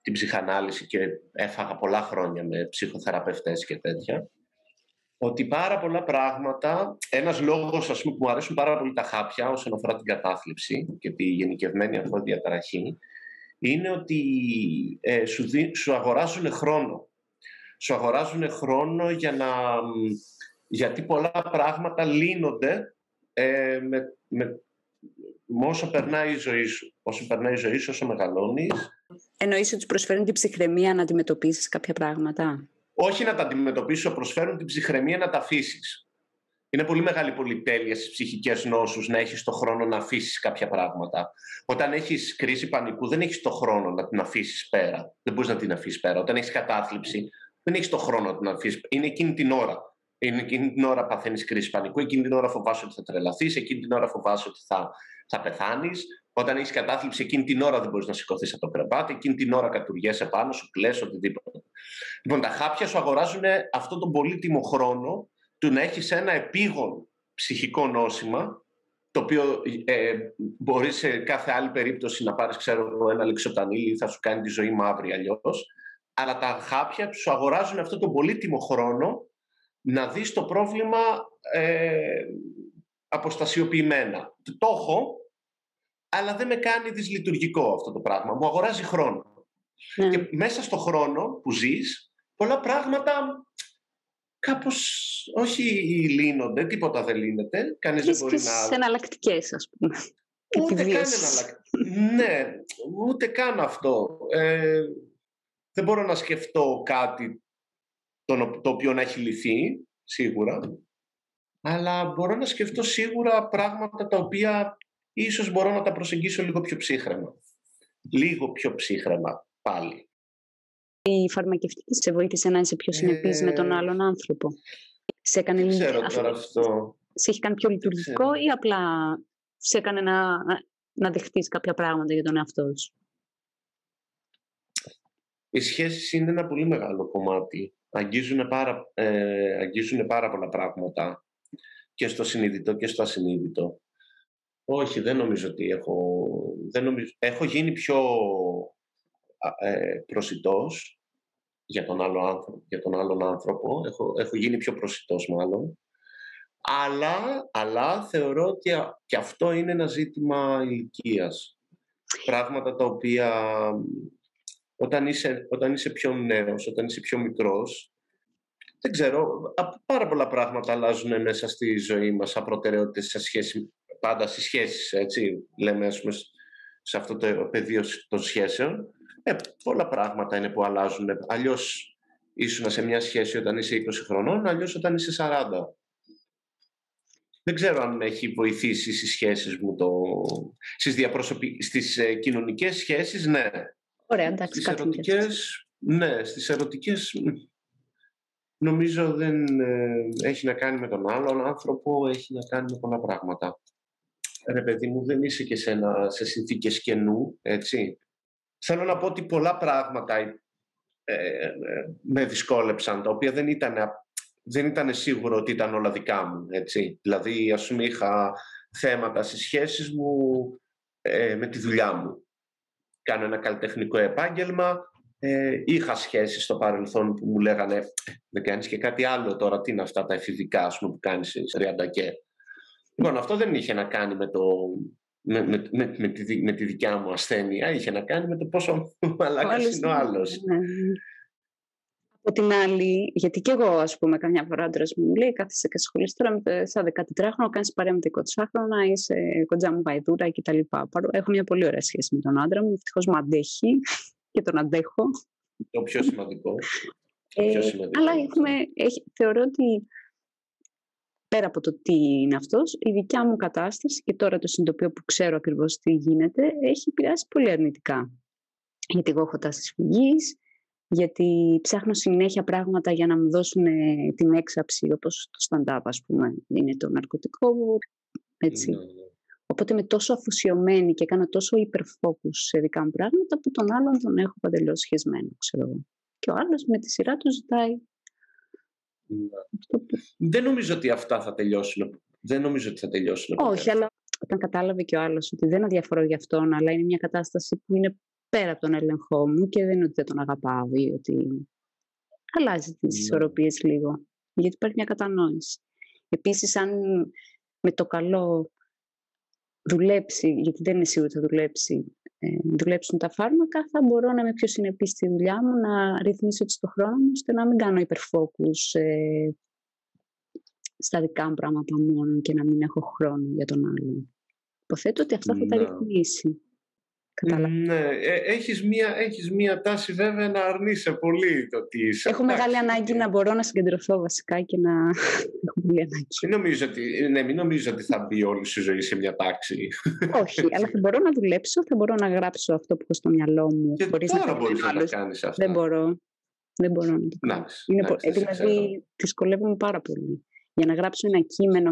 την ψυχανάλυση και έφαγα πολλά χρόνια με ψυχοθεραπευτές και τέτοια ότι πάρα πολλά πράγματα, ένας λόγος ας πούμε, που μου αρέσουν πάρα πολύ τα χάπια όσον αφορά την κατάθλιψη και τη γενικευμένη αυτό διαταραχή, είναι ότι ε, σου, σου αγοράζουν χρόνο. Σου αγοράζουν χρόνο για να, γιατί πολλά πράγματα λύνονται ε, με, με, όσο περνάει η ζωή σου. Όσο περνάει η ζωή σου, όσο μεγαλώνεις. Εννοείς ότι προσφέρουν την ψυχραιμία να αντιμετωπίσεις κάποια πράγματα; Όχι να τα αντιμετωπίσω, προσφέρουν την ψυχραιμία να τα αφήσεις. Είναι πολύ μεγάλη πολυτέλεια στις ψυχικές νόσους να έχεις το χρόνο να αφήσεις κάποια πράγματα. Όταν έχεις κρίση πανικού, δεν έχεις το χρόνο να την αφήσεις πέρα. Δεν μπορείς να την αφήσεις πέρα. Όταν έχεις κατάθλιψη, δεν έχεις το χρόνο να την αφήσεις. Είναι εκείνη την ώρα. Είναι εκείνη την ώρα παθαίνεις κρίση πανικού, εκείνη την ώρα φοβάσαι ότι θα τρελαθείς, εκείνη την ώρα φοβάσαι ότι θα, θα πεθάνεις. Όταν έχεις κατάθλιψη, εκείνη την ώρα δεν μπορείς να σηκωθείς από το κρεβάτι, εκείνη την ώρα κατουργέσαι πάνω σου, κλε οτιδήποτε. Λοιπόν, τα χάπια σου αγοράζουν αυτό τον πολύτιμο χρόνο του να έχεις ένα επίγον ψυχικό νόσημα, το οποίο ε, μπορείς σε κάθε άλλη περίπτωση να πάρεις, ξέρω, ένα λεξοτανίλι, θα σου κάνει τη ζωή μαύρη αλλιώς. Αλλά τα χάπια σου αγοράζουν αυτό τον πολύτιμο χρόνο να δεις το πρόβλημα ε, αποστασιοποιημένα. Το έχω, αλλά δεν με κάνει δυσλειτουργικό αυτό το πράγμα. Μου αγοράζει χρόνο. Ναι. Και μέσα στο χρόνο που ζεις, πολλά πράγματα κάπως όχι λύνονται, τίποτα δεν λύνεται. Κανείς δεν μπορεί να... σε εναλλακτικές, ας πούμε. Ούτε καν ναι, ούτε καν αυτό. Ε, δεν μπορώ να σκεφτώ κάτι το, το οποίο να έχει λυθεί, σίγουρα. Αλλά μπορώ να σκεφτώ σίγουρα πράγματα τα οποία ίσως μπορώ να τα προσεγγίσω λίγο πιο ψύχρεμα. Λίγο πιο ψύχρεμα πάλι. Η φαρμακευτική σε βοήθησε να είσαι πιο συνεπής με τον ε, άλλον άνθρωπο; Σε έκανε λίγο... Ξέρω τώρα αυτό. Σε έχει κάνει πιο λειτουργικό ή απλά σε έκανε να, να δεχτείς κάποια πράγματα για τον εαυτό σου; Οι σχέσεις είναι ένα πολύ μεγάλο κομμάτι. Αγγίζουν πάρα, ε, αγγίζουν πάρα πολλά πράγματα και στο συνειδητό και στο ασυνείδητο. Όχι, δεν νομίζω ότι έχω... Δεν νομίζω, έχω γίνει πιο ε, προσιτός για τον, άλλο άνθρωπο, για τον άλλον άνθρωπο. Έχω, έχω γίνει πιο προσιτός μάλλον. Αλλά, αλλά θεωρώ ότι και αυτό είναι ένα ζήτημα ηλικίας. Πράγματα τα οποία όταν είσαι, όταν είσαι πιο νέος, όταν είσαι πιο μικρός, δεν ξέρω, πάρα πολλά πράγματα αλλάζουν μέσα στη ζωή μας σαν προτεραιότητες σε σχέση, πάντα στις σχέσεις, έτσι, λέμε ας πούμε, σε αυτό το πεδίο των σχέσεων. Ε, πολλά πράγματα είναι που αλλάζουν. Αλλιώς ήσουν σε μια σχέση όταν είσαι 20 χρονών, αλλιώς όταν είσαι 40. Δεν ξέρω αν έχει βοηθήσει στις σχέσεις μου, το... στις, διαπροσωπι... στις ε, κοινωνικές σχέσεις, ναι. Ωραία, εντάξει. Στις ερωτικές, ναι, στις ερωτικές νομίζω δεν ε, έχει να κάνει με τον άλλον άνθρωπο, έχει να κάνει με πολλά πράγματα. Ρε παιδί μου, δεν είσαι και σε, ένα, σε συνθήκες κενού, έτσι. Θέλω να πω ότι πολλά πράγματα ε, ε, με δυσκόλεψαν, τα οποία δεν ήταν, δεν ήταν σίγουρο ότι ήταν όλα δικά μου, έτσι. Δηλαδή, ας πούμε, είχα θέματα στις σχέσεις μου με τη δουλειά μου. Κάνω ένα καλλιτεχνικό επάγγελμα, ε, είχα σχέσεις στο παρελθόν που μου λέγανε «Ε, δεν κάνεις και κάτι άλλο τώρα, τι είναι αυτά τα εφηβικά ας πούμε, που κάνεις 30 και. Λοιπόν, αυτό δεν είχε να κάνει με, το, με, με, με, με, τη, με τη δικιά μου ασθένεια, είχε να κάνει με το πόσο μαλάκας είναι ο άλλος. Ναι. Από την άλλη, γιατί και εγώ, ας πούμε, καμιά φορά άντρας μου λέει: Κάθεσαι και ασχολείσαι τώρα με σαν 13χρονο, κάνεις παρέα με 24χρονα, είσαι κοντζά μου βαϊδούρα κτλ. Έχω μια πολύ ωραία σχέση με τον άντρα μου. Ευτυχώς μου αντέχει και τον αντέχω. Το πιο σημαντικό. Ε, πιο σημαντικό. Αλλά έχουμε, έχει, θεωρώ ότι πέρα από το τι είναι αυτός, η δικιά μου κατάσταση και τώρα το συνειδητοποιώ που ξέρω ακριβώς τι γίνεται, έχει επηρεάσει πολύ αρνητικά. Γιατί εγώ έχω τάσεις φυγής, γιατί ψάχνω συνέχεια πράγματα για να μου δώσουν την έξαψη, όπως το stand-up, ας πούμε, είναι το ναρκωτικό, έτσι. Ναι, ναι. Οπότε είμαι τόσο αφοσιωμένη και κάνω τόσο υπερφόκους σε δικά μου πράγματα που τον άλλον τον έχω παντελώς σχεσμένο, ξέρω εγώ. Και ο άλλος με τη σειρά του ζητάει. Ναι. Δεν νομίζω ότι αυτά θα τελειώσουν. Δεν νομίζω ότι θα τελειώσουν. Όχι, αλλά όταν κατάλαβε και ο άλλος ότι δεν αδιαφορώ για αυτόν, αλλά είναι μια κατάσταση που είναι πέρα από τον έλεγχό μου και δεν είναι ότι δεν τον αγαπάω ή ότι αλλάζει τις ναι. ισορροπίες λίγο. Γιατί υπάρχει μια κατανόηση. Επίσης, αν με το καλό δουλέψει, γιατί δεν είναι σίγουρο ότι θα δουλέψει, ε, δουλέψουν τα φάρμακα, θα μπορώ να είμαι πιο συνεπής στη δουλειά μου, να ρυθμίσω έτσι το χρόνο μου, ώστε να μην κάνω υπερφόκους ε, στα δικά μου πράγματα μόνο και να μην έχω χρόνο για τον άλλον. Υποθέτω ότι αυτά θα τα ναι. Ρυθμίσει. Ναι, ε, έχεις μία, έχεις μία τάση βέβαια να αρνείσαι πολύ το τι είσαι. Έχω μεγάλη ανάγκη να μπορώ να συγκεντρωθώ βασικά και να έχω πολύ ανάγκη. Μην νομίζω ότι, ναι, μην νομίζω ότι θα μπει όλη σου ζωή σε μια τάξη. Όχι, αλλά θα μπορώ να δουλέψω, θα μπορώ να γράψω αυτό που έχω στο μυαλό μου. Και χωρίς τώρα να μπορείς να κάνεις αυτά. Δεν μπορώ. Δεν μπορώ να το κάνω. Είναι πο... Δηλαδή, δυσκολεύομαι πάρα πολύ. Για να γράψω ένα κείμενο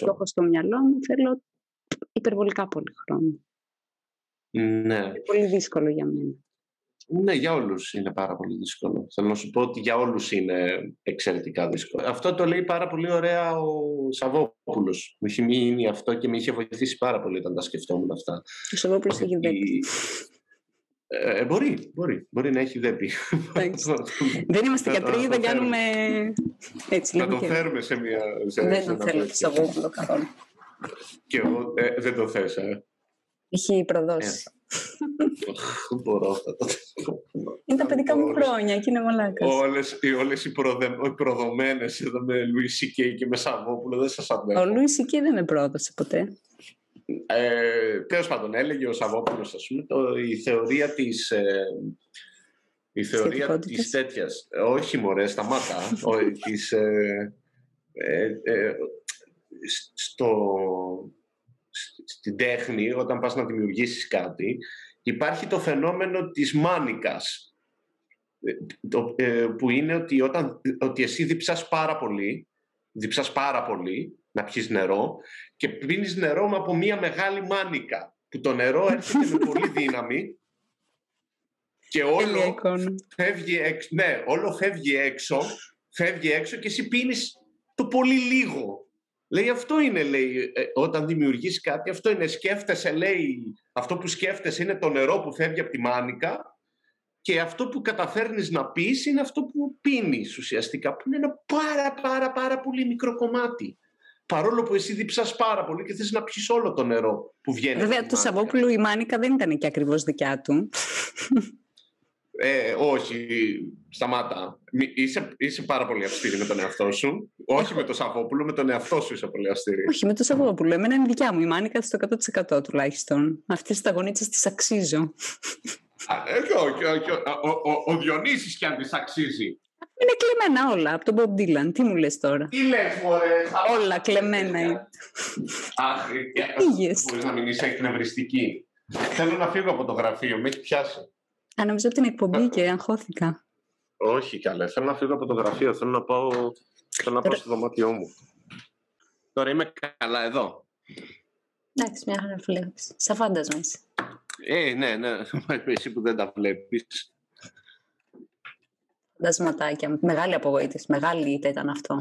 που έχω στο μυαλό μου, θέλω υπερβολικά πολύ χρόνο. Ναι. Είναι πολύ δύσκολο για μένα. Ναι, για όλους είναι πάρα πολύ δύσκολο. Θέλω να σου πω ότι για όλους είναι εξαιρετικά δύσκολο. Αυτό το λέει πάρα πολύ ωραία ο Σαββόπουλος. Μου είχε μείνει αυτό και με είχε βοηθήσει πάρα πολύ όταν τα σκεφτόμουν αυτά. Ο Σαββόπουλος έχει δέπει. Ε, μπορεί, μπορεί, μπορεί να έχει δέπει. δεν είμαστε γιατροί, δεν κάνουμε έτσι. Να τον φέρουμε σε μια... δεν τον θέλω το Σαββόπουλο καθόλου. Και εγώ ε, δεν το θες, ε. Έχει προδώσει. Δεν μπορώ αυτά Είναι τα παιδικά μου χρόνια και είναι μαλάκας. Όλες, όλες οι, προδε, οι προδομένες εδώ με Λουί Σικέι και με Σαββόπουλο δεν σας αντέχω. Ο Λουί Σικέι δεν με πρόδωσε ποτέ. Ε, Τέλος πάντων, έλεγε ο Σαββόπουλος, ας πούμε, το, η θεωρία της. Ε, η θεωρία της τέτοιας, όχι μωρέ, σταμάτα, της, ε, ε, ε, στο, στην τέχνη, όταν πας να δημιουργήσεις κάτι, υπάρχει το φαινόμενο της μάνικας, ε, ε, που είναι ότι, όταν, ότι εσύ διψάς πάρα πολύ, διψάς πάρα πολύ να πιεις νερό και πίνεις νερό από μία μεγάλη μάνικα, που το νερό έρχεται με πολύ δύναμη και όλο φεύγει, έξω, ναι, όλο φεύγει έξω, φεύγει έξω και εσύ πίνεις το πολύ λίγο Λέει αυτό είναι, λέει, ε, όταν δημιουργείς κάτι, αυτό είναι, σκέφτεσαι, λέει, αυτό που σκέφτεσαι είναι το νερό που φεύγει από τη μάνικα και αυτό που καταφέρνεις να πεις είναι αυτό που πίνεις ουσιαστικά, που είναι ένα πάρα πάρα πάρα πολύ μικρό κομμάτι. Παρόλο που εσύ διψάς πάρα πολύ και θες να πιεις όλο το νερό που βγαίνει. Βέβαια, του Σαββόπουλου η μάνικα δεν ήταν και ακριβώς δικιά του. Ε, όχι, σταμάτα. Είσαι, είσαι πάρα πολύ αυστηρή με τον εαυτό σου. Όχι με τον Σαββόπουλο, με τον εαυτό σου είσαι πολύ αυστηρή. Όχι, με τον Σαββόπουλο. Εμένα είναι δικιά μου η μάνικα στο 100% τουλάχιστον. Αυτές τι γονίτσε τι αξίζω. Ε, όχι, όχι, Ο, ο, ο Διονύσης κι αν τις αξίζει. Είναι κλεμμένα όλα από τον Bob Dylan. Τι μου λες τώρα; Τι λες μωρέ. Όλα κλεμμένα είναι. Αχ, μπορείς να μην είσαι εκνευριστική. Θέλω να φύγω από το γραφείο, με έχει πιάσει. Α, νομίζω την εκπομπή και αγχώθηκα. Όχι καλέ, θέλω να φύγω από το γραφείο, θέλω να πάω, θέλω να πάω στο δωμάτιό μου. Τώρα είμαι καλά εδώ. Εντάξει, μια χαρά βλέπεις. Σαν φάντασμα είσαι. Ε, ναι, ναι. Εσύ που δεν τα βλέπεις. Φαντασματάκια. Μεγάλη απογοήτευση. Μεγάλη ήττα ήταν αυτό.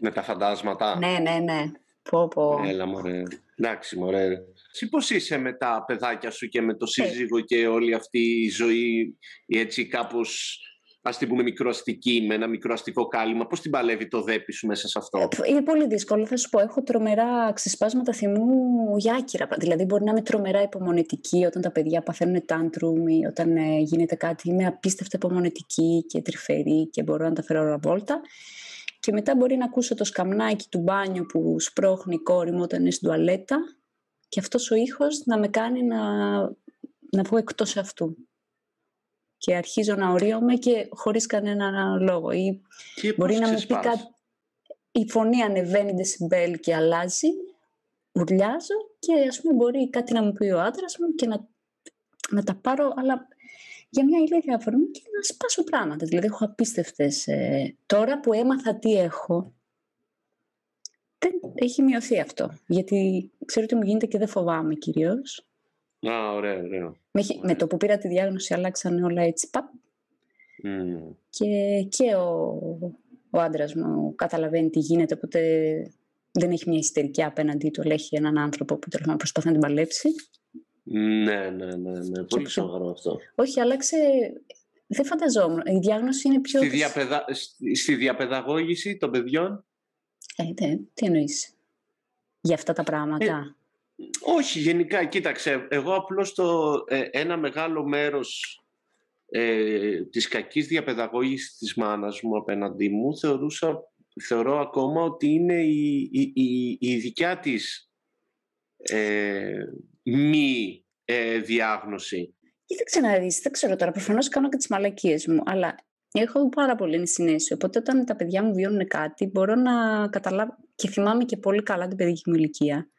Με τα φαντάσματα. Ναι, ναι, ναι. Πω, πω. Έλα, μωρέ. Εντάξει, μωρέ. Εσύ πώς είσαι με τα παιδάκια σου και με το ε. σύζυγο και όλη αυτή η ζωή έτσι κάπως ας την πούμε μικροαστική, με ένα μικροαστικό κάλυμα. Πώς την παλεύει το δέπι σου μέσα σε αυτό; Είναι πολύ δύσκολο, θα σου πω. Έχω τρομερά ξεσπάσματα θυμού για άκυρα. Δηλαδή μπορεί να είμαι τρομερά υπομονετική όταν τα παιδιά παθαίνουν τάντρουμ ή όταν ε, γίνεται κάτι. Είμαι απίστευτα υπομονετική και τρυφερή και μπορώ να τα φέρω όλα βόλτα. Και μετά μπορεί να ακούσω το σκαμνάκι του μπάνιου που σπρώχνει η κόρη μου όταν είναι στην τουαλέτα και αυτός ο ήχος να με κάνει να, να βγω εκτός αυτού και αρχίζω να ορίομαι και χωρίς κανένα λόγο. Ή μπορεί να μου πει κάτι... Η φωνή ανεβαίνει δεσιμπέλ και αλλάζει, ουρλιάζω και ας πούμε μπορεί κάτι να μου πει ο άντρας μου και να, να τα πάρω, αλλά για μια ηλίθια αφορμή και να σπάσω πράγματα. Δηλαδή έχω απίστευτες... Ε, τώρα που έμαθα τι έχω, δεν έχει μειωθεί αυτό. Γιατί ξέρω ότι μου γίνεται και δεν φοβάμαι κυρίως. Α, ωραία, ωραία. Με, με το που πήρα τη διάγνωση αλλάξαν όλα έτσι. Παπ. Και, και ο, ο άντρας μου καταλαβαίνει τι γίνεται, οπότε δεν έχει μια ιστερική απέναντί του, αλλά έχει έναν άνθρωπο που τέλος προσπαθεί να την παλέψει. Ναι, ναι, ναι, ναι. Πολύ σοβαρό αυτό. Όχι, άλλαξε. Δεν φανταζόμουν. Η διάγνωση είναι πιο. Στη, διαπαιδα... στη διαπαιδαγώγηση των παιδιών. Ε, ναι, τι εννοείς. Για αυτά τα πράγματα; Ε, όχι, γενικά, κοίταξε, εγώ απλώς το ε, ένα μεγάλο μέρος ε, της κακής διαπαιδαγώγησης της μάνας μου απέναντί μου θεωρούσα, θεωρώ ακόμα ότι είναι η, η, η, η δικιά της ε, μη ε, διάγνωση. Κοίταξε να δεις, δεν ξέρω τώρα, προφανώς κάνω και τις μαλακίες μου, αλλά έχω πάρα πολύ ενσυναίσθηση, οπότε όταν τα παιδιά μου βιώνουν κάτι μπορώ να καταλάβω και θυμάμαι και πολύ καλά την παιδική μου ηλικία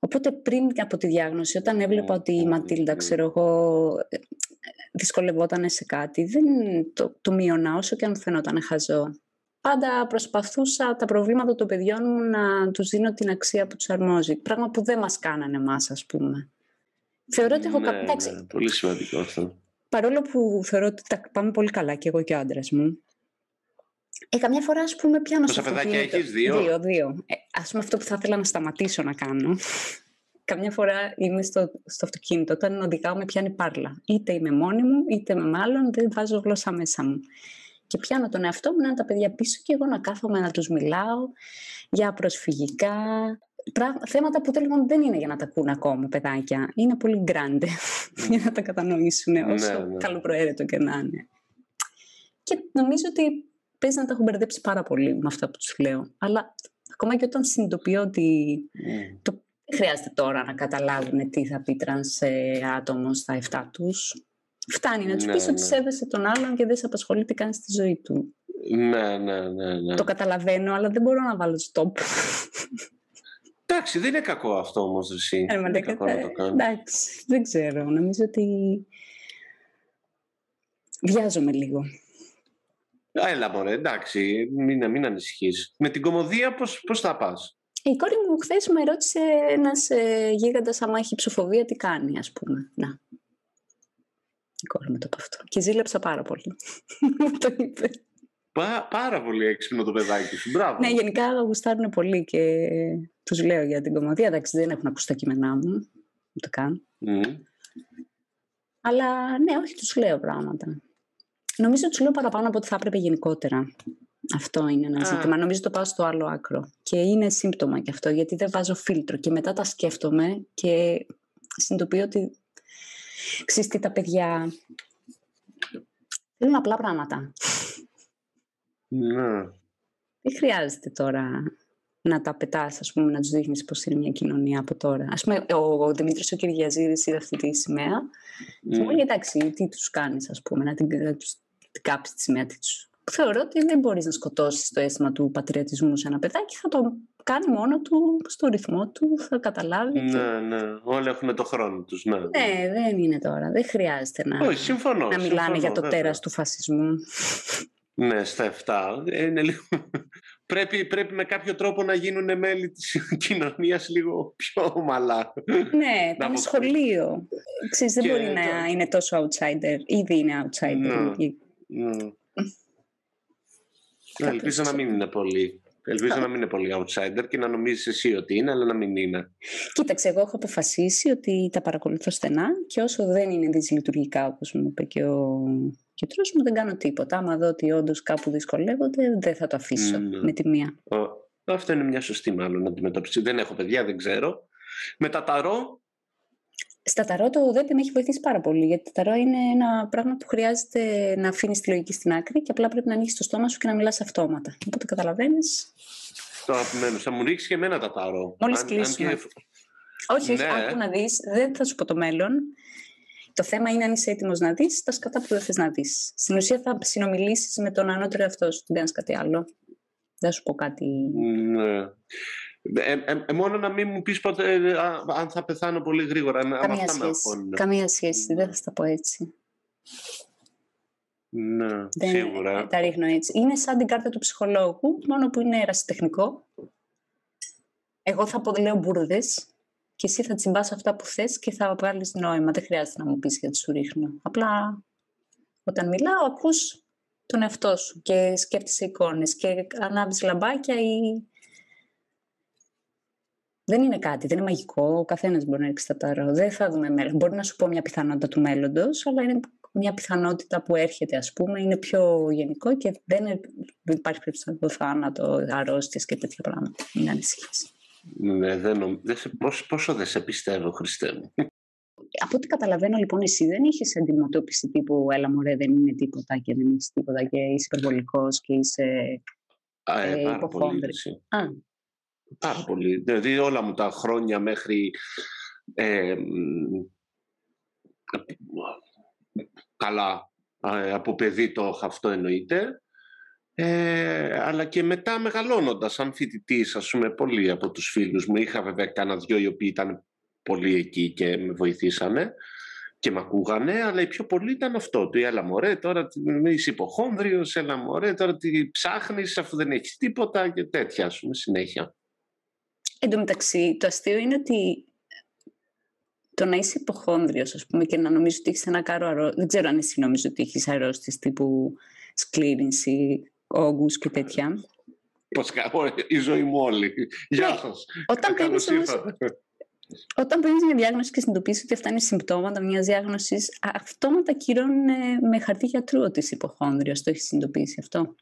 Οπότε πριν από τη διάγνωση, όταν έβλεπα ότι η Ματίλντα, ξέρω εγώ, δυσκολευόταν σε κάτι, δεν το, το μείωνα όσο και αν φαινόταν χαζό. Πάντα προσπαθούσα τα προβλήματα των παιδιών μου να τους δίνω την αξία που τους αρμόζει. Πράγμα που δεν μας κάνανε εμάς, ας πούμε. Θεωρώ ότι έχω ναι, ναι, πολύ σημαντικό αυτό. Παρόλο που θεωρώ ότι τα πάμε πολύ καλά και εγώ και ο άντρας μου, ε, καμιά φορά, ας πούμε, πιάνω Πόσα παιδάκια έχεις, δύο; Δύο, δύο. Ε, ας πούμε, αυτό που θα ήθελα να σταματήσω να κάνω. καμιά φορά είμαι στο, στο αυτοκίνητο, όταν οδηγάω με πιάνει πάρλα. Είτε είμαι μόνη μου, είτε με μάλλον, δεν βάζω γλώσσα μέσα μου. Και πιάνω τον εαυτό μου να είναι τα παιδιά πίσω και εγώ να κάθομαι να τους μιλάω για προσφυγικά. Θέματα που τέλος δεν είναι για να τα ακούνε ακόμα παιδάκια. Είναι πολύ grande για να τα κατανοήσουν ναι, όσο ναι, ναι. καλοπροαίρετο και να είναι. Και νομίζω ότι παίζει να τα έχω μπερδέψει πάρα πολύ με αυτά που τους λέω. Αλλά ακόμα και όταν συνειδητοποιώ ότι mm. το, δεν χρειάζεται τώρα να καταλάβουν τι θα πει τρανς ε, άτομος στα 7 τους. Φτάνει να τους ναι, πεις ότι ναι. σέβεσαι τον άλλον και δεν σε απασχολεί τι κάνει στη ζωή του. Ναι, ναι, ναι, ναι. Το καταλαβαίνω, αλλά δεν μπορώ να βάλω stop. Εντάξει, δεν είναι κακό αυτό όμως, εσύ. Ε, δεν είναι κακό να το κάνω. Εντάξει, δεν ξέρω. Νομίζω ότι βιάζομαι λίγο. Έλα μωρέ, εντάξει, μην, μην ανησυχείς. Με την κομμωδία πώς, πώς θα πας; Η κόρη μου χθες με ρώτησε ένας ε, γίγαντας άμα έχει ψοφοβία τι κάνει, ας πούμε. Να. Η κόρη μου το είπε αυτό. Και ζήλεψα πάρα πολύ. μου το είπε. Πά, πάρα πολύ έξυπνο το παιδάκι σου. Μπράβο. Ναι, γενικά γουστάρουν πολύ και τους λέω για την κομμωδία. Εντάξει, δεν έχουν ακούσει τα κείμενά μου. Ούτε καν. Mm. Αλλά ναι, όχι, τους λέω πράγματα. Νομίζω ότι τους λέω παραπάνω από ό,τι θα έπρεπε γενικότερα. Αυτό είναι ένα Α. ζήτημα. Νομίζω το πάω στο άλλο άκρο. Και είναι σύμπτωμα κι αυτό, γιατί δεν βάζω φίλτρο. Και μετά τα σκέφτομαι και συνειδητοποιώ ότι ξέρεις τι, τα παιδιά θέλουν απλά πράγματα. Ναι. Δεν χρειάζεται τώρα να τα πετάς, ας πούμε, να τους δείχνεις πώ είναι μια κοινωνία από τώρα. Α πούμε, ο, ο Δημήτρης ο Κυριαζίδης είδε αυτή τη σημαία. Και μου Μμ. λέει, εντάξει, τι τους κάνεις, ας πούμε, να την, να τους, την κάψεις τη σημαία, τι τους. Θεωρώ ότι δεν μπορείς να σκοτώσεις το αίσθημα του πατριωτισμού σε ένα παιδάκι. Θα το κάνει μόνο του, στο ρυθμό του, θα καταλάβει. και- Ναι, ναι. Όλοι έχουν το χρόνο τους. Ναι, Ναι, δεν είναι τώρα. Δεν χρειάζεται να, Όχι, συμφωνώ. να μιλάνε συμφωνώ, για το βέβαια. τέρας του φασισμού. Ναι, στα 7. Είναι λίγο... πρέπει, πρέπει με κάποιο τρόπο να γίνουν μέλη της κοινωνίας λίγο πιο ομαλά. ναι, πάνε πω- σχολείο. Ξέρεις, δεν Και μπορεί το- να είναι τόσο outsider. Ήδη είναι outsider. Ναι. Και- Ναι. Κάπως Ελπίζω να έτσι. μην είναι πολύ. Ελπίζω να μην είναι πολύ outsider και να νομίζεις εσύ ότι είναι, αλλά να μην είναι. Κοίταξε, εγώ έχω αποφασίσει ότι τα παρακολουθώ στενά και όσο δεν είναι δυσλειτουργικά, όπως μου είπε και ο γιατρός μου, δεν κάνω τίποτα. Άμα δω ότι όντως κάπου δυσκολεύονται, δεν θα το αφήσω Ναι. με τη μία. Ο- Αυτό είναι μια σωστή μάλλον αντιμετώπιση. Δεν έχω παιδιά, δεν ξέρω. Με τα ταρό, Στα ταρό το ΔΕΠ με έχει βοηθήσει πάρα πολύ, γιατί το ταρό είναι ένα πράγμα που χρειάζεται να αφήνεις τη λογική στην άκρη και απλά πρέπει να ανοίξεις το στόμα σου και να μιλάς αυτόματα. Οπότε καταλαβαίνεις. το αγαπημένο. Θα μου ρίξεις και εμένα τα ταρό. Μόλις Αν- αν κλείσουμε. και- Όχι, όχι, Ναι. άκου να δεις, δεν θα σου πω το μέλλον. Το θέμα είναι αν είσαι έτοιμος να δεις τα σκατά που δεν θες να δεις. Στην ουσία θα συνομιλήσεις με τον ανώτερο εαυτό σου, δεν κάνεις κάτι άλλο. Δεν θα σου πω κάτι. Ναι. Ε, ε, ε, μόνο να μην μου πεις ποτέ ε, α, αν θα πεθάνω πολύ γρήγορα. Ε, άμα Καμία αυτά με σχέση. αγχώνουν. Καμία σχέση. Δεν θα στα πω έτσι. Ναι, Δεν σίγουρα. τα ρίχνω έτσι. Είναι σαν την κάρτα του ψυχολόγου, μόνο που είναι ερασιτεχνικό. Εγώ θα πω, λέω μπουρδες και εσύ θα τσιμπάς αυτά που θες και θα βγάλεις νόημα. Δεν χρειάζεται να μου πεις γιατί σου ρίχνω. Απλά όταν μιλάω ακούς τον εαυτό σου και σκέφτεσαι εικόνες και ανάβεις λαμπάκια ή... Δεν είναι κάτι, δεν είναι μαγικό. Ο καθένας μπορεί να ρίξει τα ταρό. Δεν θα δούμε μέλλον. Μπορεί να σου πω μια πιθανότητα του μέλλοντος, αλλά είναι μια πιθανότητα που έρχεται, ας πούμε. Είναι πιο γενικό και δεν, είναι- δεν υπάρχει περίπτωση να το θάνατο, αρρώστιε και τέτοια πράγματα. Μην ανησυχείς. Ναι, δεν νομ- δεν σε- πόσο, πόσο δεν σε πιστεύω, Χριστέ μου. Από ό,τι καταλαβαίνω, λοιπόν, εσύ δεν είχες αντιμετώπιση τύπου Έλα, μωρέ, δεν είναι τίποτα και δεν είσαι τίποτα και είσαι υπερβολικός και είσαι. Α, ε, Ε, πάρα πολύ. υποχόνδρη. έτσι. Α, Πάρα πολύ. Δηλαδή όλα μου τα χρόνια μέχρι... ε, μ, καλά, ε, από παιδί το είχα αυτό εννοείται. Ε, αλλά και μετά μεγαλώνοντας σαν φοιτητής, ας πούμε, πολλοί από τους φίλους μου. Είχα βέβαια κάνα δυο οι οποίοι ήταν πολύ εκεί και με βοηθήσανε και με ακούγανε, αλλά οι πιο πολλοί ήταν αυτό. Του έλα μωρέ, τώρα τι- είσαι υποχόνδριος, έλα μωρέ, τώρα τι ψάχνεις αφού δεν έχεις τίποτα και τέτοια, ας πούμε, συνέχεια. Εν τω μεταξύ, το αστείο είναι ότι το να είσαι υποχόνδριος, ας πούμε, και να νομίζεις ότι έχεις ένα κάρο αρρώστια. Δεν ξέρω αν εσύ νομίζεις ότι έχεις αρρώστιες τύπου σκλήρινση, όγκους και τέτοια. Πώς κα- Ω, η ζωή μου όλη. Γεια Ναι, σας. Όταν παίρνεις Καλώς όμως, ήρθατε. όταν παίρνεις μια διάγνωση και συνειδητοποιήσει ότι αυτά είναι συμπτώματα μιας διάγνωσης, αυτόματα κυρώνουν ε, με χαρτί γιατρού ότι είσαι υποχόνδριος. Το έχεις συνειδητοποιήσει αυτό;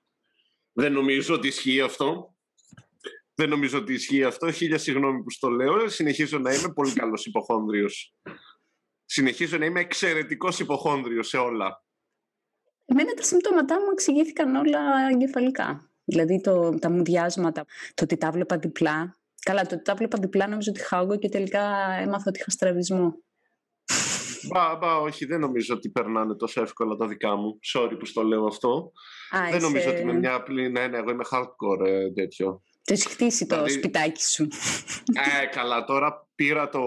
Δεν νομίζω ότι ισχύει αυτό. Δεν νομίζω ότι ισχύει αυτό. Χίλια συγγνώμη που στο λέω. Συνεχίζω να είμαι πολύ καλός υποχόνδριος. Συνεχίζω να είμαι εξαιρετικός υποχόνδριος σε όλα. Εμένα τα συμπτώματά μου εξηγήθηκαν όλα εγκεφαλικά. Δηλαδή το, τα μουδιάσματα, το ότι τα βλέπα διπλά. Καλά, το ότι τα βλέπα διπλά νομίζω ότι είχα όγκο και τελικά έμαθα ότι είχα στραβισμό. Μπα, μπα, όχι, δεν νομίζω ότι περνάνε τόσο εύκολα τα δικά μου. Sorry που στο λέω αυτό. Α, Δεν νομίζω είσαι- ότι με μια απλή. Ναι, ναι, εγώ είμαι hardcore ε, τέτοιο. Το έχεις χτίσει το Δηλαδή- σπιτάκι σου. ε, καλά, τώρα πήρα το.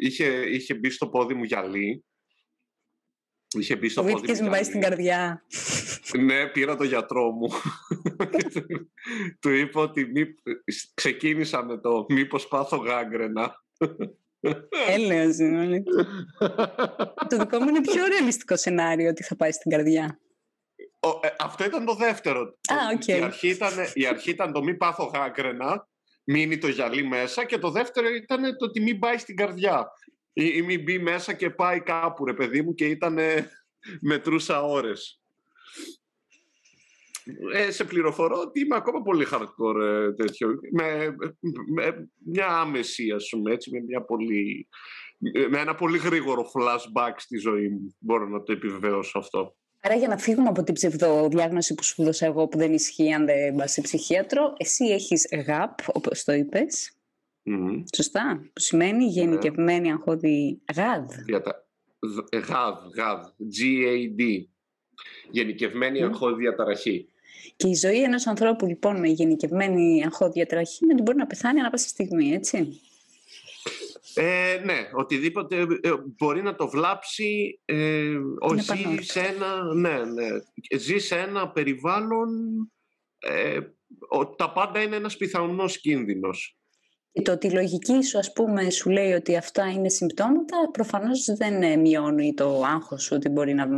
Είχε, είχε μπει στο πόδι μου γυαλί. Είχε μπει στο πόδι μου. Φοβήθηκες με πάει στην γυαλί. καρδιά. Ναι, πήρα το γιατρό μου. του είπα ότι μη... ξεκίνησα με το μήπως πάθω γάγκρενα. Έλεος είναι όλοι. το δικό μου είναι πιο ρεαλιστικό σενάριο ότι θα πάει στην καρδιά. ε, αυτό ήταν το δεύτερο. Α, okay. η, αρχή ήταν, η αρχή ήταν το μη πάθω γάγκρενα, μείνει το γυαλί μέσα και το δεύτερο ήταν το ότι μην πάει στην καρδιά. Ή, ή μην μπει μέσα και πάει κάπου ρε παιδί μου και ήταν μετρούσα ώρες. Ε, σε πληροφορώ ότι είμαι ακόμα πολύ hardcore ε, τέτοιο. Με, με, μια άμεση, ας πούμε, έτσι, με, μια πολύ, με ένα πολύ γρήγορο flashback στη ζωή μου. Μπορώ να το επιβεβαιώσω αυτό. Άρα για να φύγουμε από την ψευδοδιάγνωση που σου δώσα εγώ που δεν ισχύει αν δεν πας σε ψυχίατρο, εσύ έχεις GAP, όπως το είπες. Mm-hmm. Σωστά. Που σημαίνει γενικευμένη yeah. αγχώδη GAD. GAD, GAD, G-A-D. Γενικευμένη mm. αγχώδη διαταραχή. Και η ζωή ενός ανθρώπου λοιπόν με γενικευμένη αγχώδη διαταραχή είναι ότι μπορεί να πεθάνει ανά πάσα στιγμή, έτσι. Ε, ναι, οτιδήποτε ε, μπορεί να το βλάψει ε, ο ζει σε ένα, ναι, ναι, ζει σε ένα περιβάλλον ε, τα πάντα είναι ένας πιθανός κίνδυνος. Και το ότι η λογική σου ας πούμε σου λέει ότι αυτά είναι συμπτώματα προφανώς δεν ε, μειώνει το άγχος σου ότι μπορεί να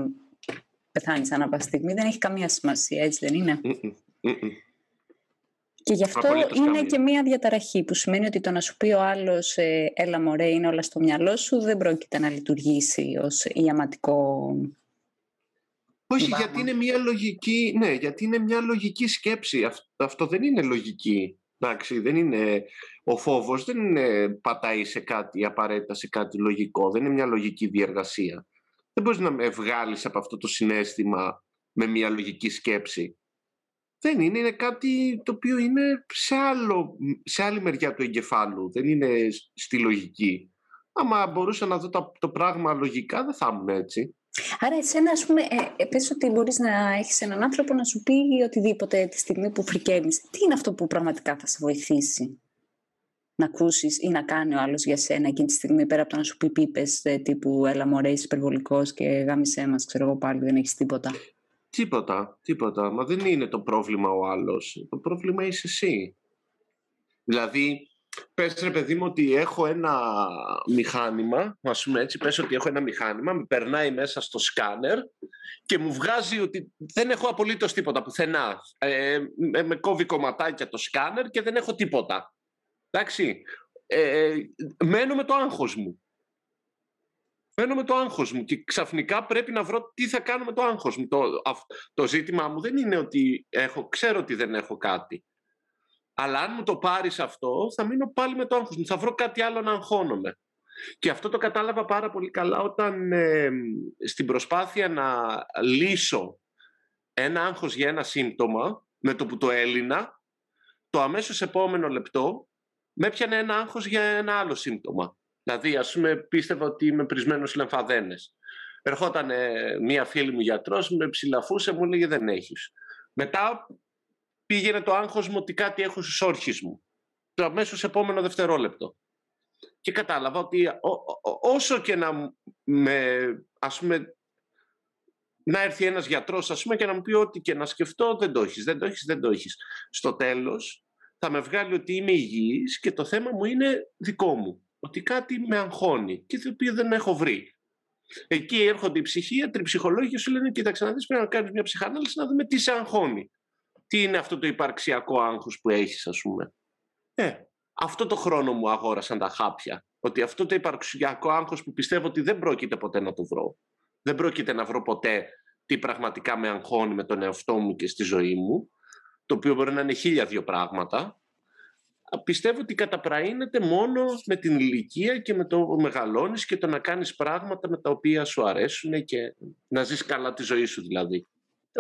πεθάνεις ανά πάσα στιγμή. Δεν έχει καμία σημασία, έτσι δεν ειναι και γι' αυτό είναι και μία διαταραχή που σημαίνει ότι το να σου πει ο άλλος ε, έλα μωρέ είναι όλα στο μυαλό σου δεν πρόκειται να λειτουργήσει ως ιαματικό όχι, γιατί είναι μια λογική, ναι, γιατί είναι μια λογική σκέψη. Αυτό, δεν είναι λογική. Εντάξει, δεν είναι, ο φόβος δεν είναι, πατάει σε κάτι απαραίτητα, σε κάτι λογικό. Δεν είναι μια λογική διεργασία. Δεν μπορείς να με βγάλεις από αυτό το συνέστημα με μια λογική σκέψη. Δεν είναι, είναι κάτι το οποίο είναι σε, άλλο, σε άλλη μεριά του εγκεφάλου, δεν είναι στη λογική. Άμα μπορούσα να δω το, το πράγμα λογικά, δεν θα ήμουν έτσι. Άρα εσένα, ας πούμε, ε, ε, πες ότι μπορείς να έχεις έναν άνθρωπο να σου πει οτιδήποτε τη στιγμή που φρικαίνεις. Τι είναι αυτό που πραγματικά θα σε βοηθήσει; Να ακούσεις ή να κάνει ο άλλος για σένα εκείνη τη στιγμή πέρα από το να σου πει πίπες ε, τύπου έλα μωρέ είσαι υπερβολικός και γάμισέ μας, ξέρω εγώ πάλι δεν έχεις τίποτα. Τίποτα, τίποτα. Μα δεν είναι το πρόβλημα ο άλλος. Το πρόβλημα είσαι εσύ. Δηλαδή, πες ρε παιδί μου ότι έχω ένα μηχάνημα, ας πούμε έτσι, πες ότι έχω ένα μηχάνημα, με περνάει μέσα στο σκάνερ και μου βγάζει ότι δεν έχω απολύτως τίποτα πουθενά. Ε, με κόβει κομματάκια το σκάνερ και δεν έχω τίποτα. Εντάξει. Ε, ε μένω με το άγχος μου. Μένω με το άγχος μου και ξαφνικά πρέπει να βρω τι θα κάνω με το άγχος μου. Το, το ζήτημά μου δεν είναι ότι έχω, ξέρω ότι δεν έχω κάτι. Αλλά αν μου το πάρεις αυτό, θα μείνω πάλι με το άγχος μου. Θα βρω κάτι άλλο να αγχώνομαι. Και αυτό το κατάλαβα πάρα πολύ καλά όταν ε, στην προσπάθεια να λύσω ένα άγχος για ένα σύμπτωμα, με το που το έλυνα, το αμέσως επόμενο λεπτό με έπιανε ένα άγχος για ένα άλλο σύμπτωμα. Δηλαδή, ας πούμε, πίστευα ότι είμαι πρισμένος λεμφαδένες. Ερχόταν μία φίλη μου γιατρός, με ψηλαφούσε, μου έλεγε δεν έχεις. Μετά πήγαινε το άγχος μου ότι κάτι έχω στους όρχες μου. Το αμέσως επόμενο δευτερόλεπτο. Και κατάλαβα ότι όσο και να με, ας πούμε, να έρθει ένας γιατρός ας πούμε, και να μου πει ότι και να σκεφτώ δεν το έχεις, δεν το έχεις, δεν το έχεις. Στο τέλος θα με βγάλει ότι είμαι υγιής και το θέμα μου είναι δικό μου ότι κάτι με αγχώνει και το οποίο δεν έχω βρει. Εκεί έρχονται οι ψυχίατροι, οι ψυχολόγοι και σου λένε: Κοίταξε να δεις, πρέπει να κάνεις μια ψυχανάλυση να δούμε τι σε αγχώνει. Τι είναι αυτό το υπαρξιακό άγχος που έχεις, ας πούμε; Ε, αυτό το χρόνο μου αγόρασαν τα χάπια. Ότι αυτό το υπαρξιακό άγχος που πιστεύω ότι δεν πρόκειται ποτέ να το βρω. Δεν πρόκειται να βρω ποτέ τι πραγματικά με αγχώνει με τον εαυτό μου και στη ζωή μου. Το οποίο μπορεί να είναι χίλια δύο πράγματα πιστεύω ότι καταπραίνεται μόνο με την ηλικία και με το μεγαλώνεις και το να κάνεις πράγματα με τα οποία σου αρέσουν και να ζεις καλά τη ζωή σου δηλαδή.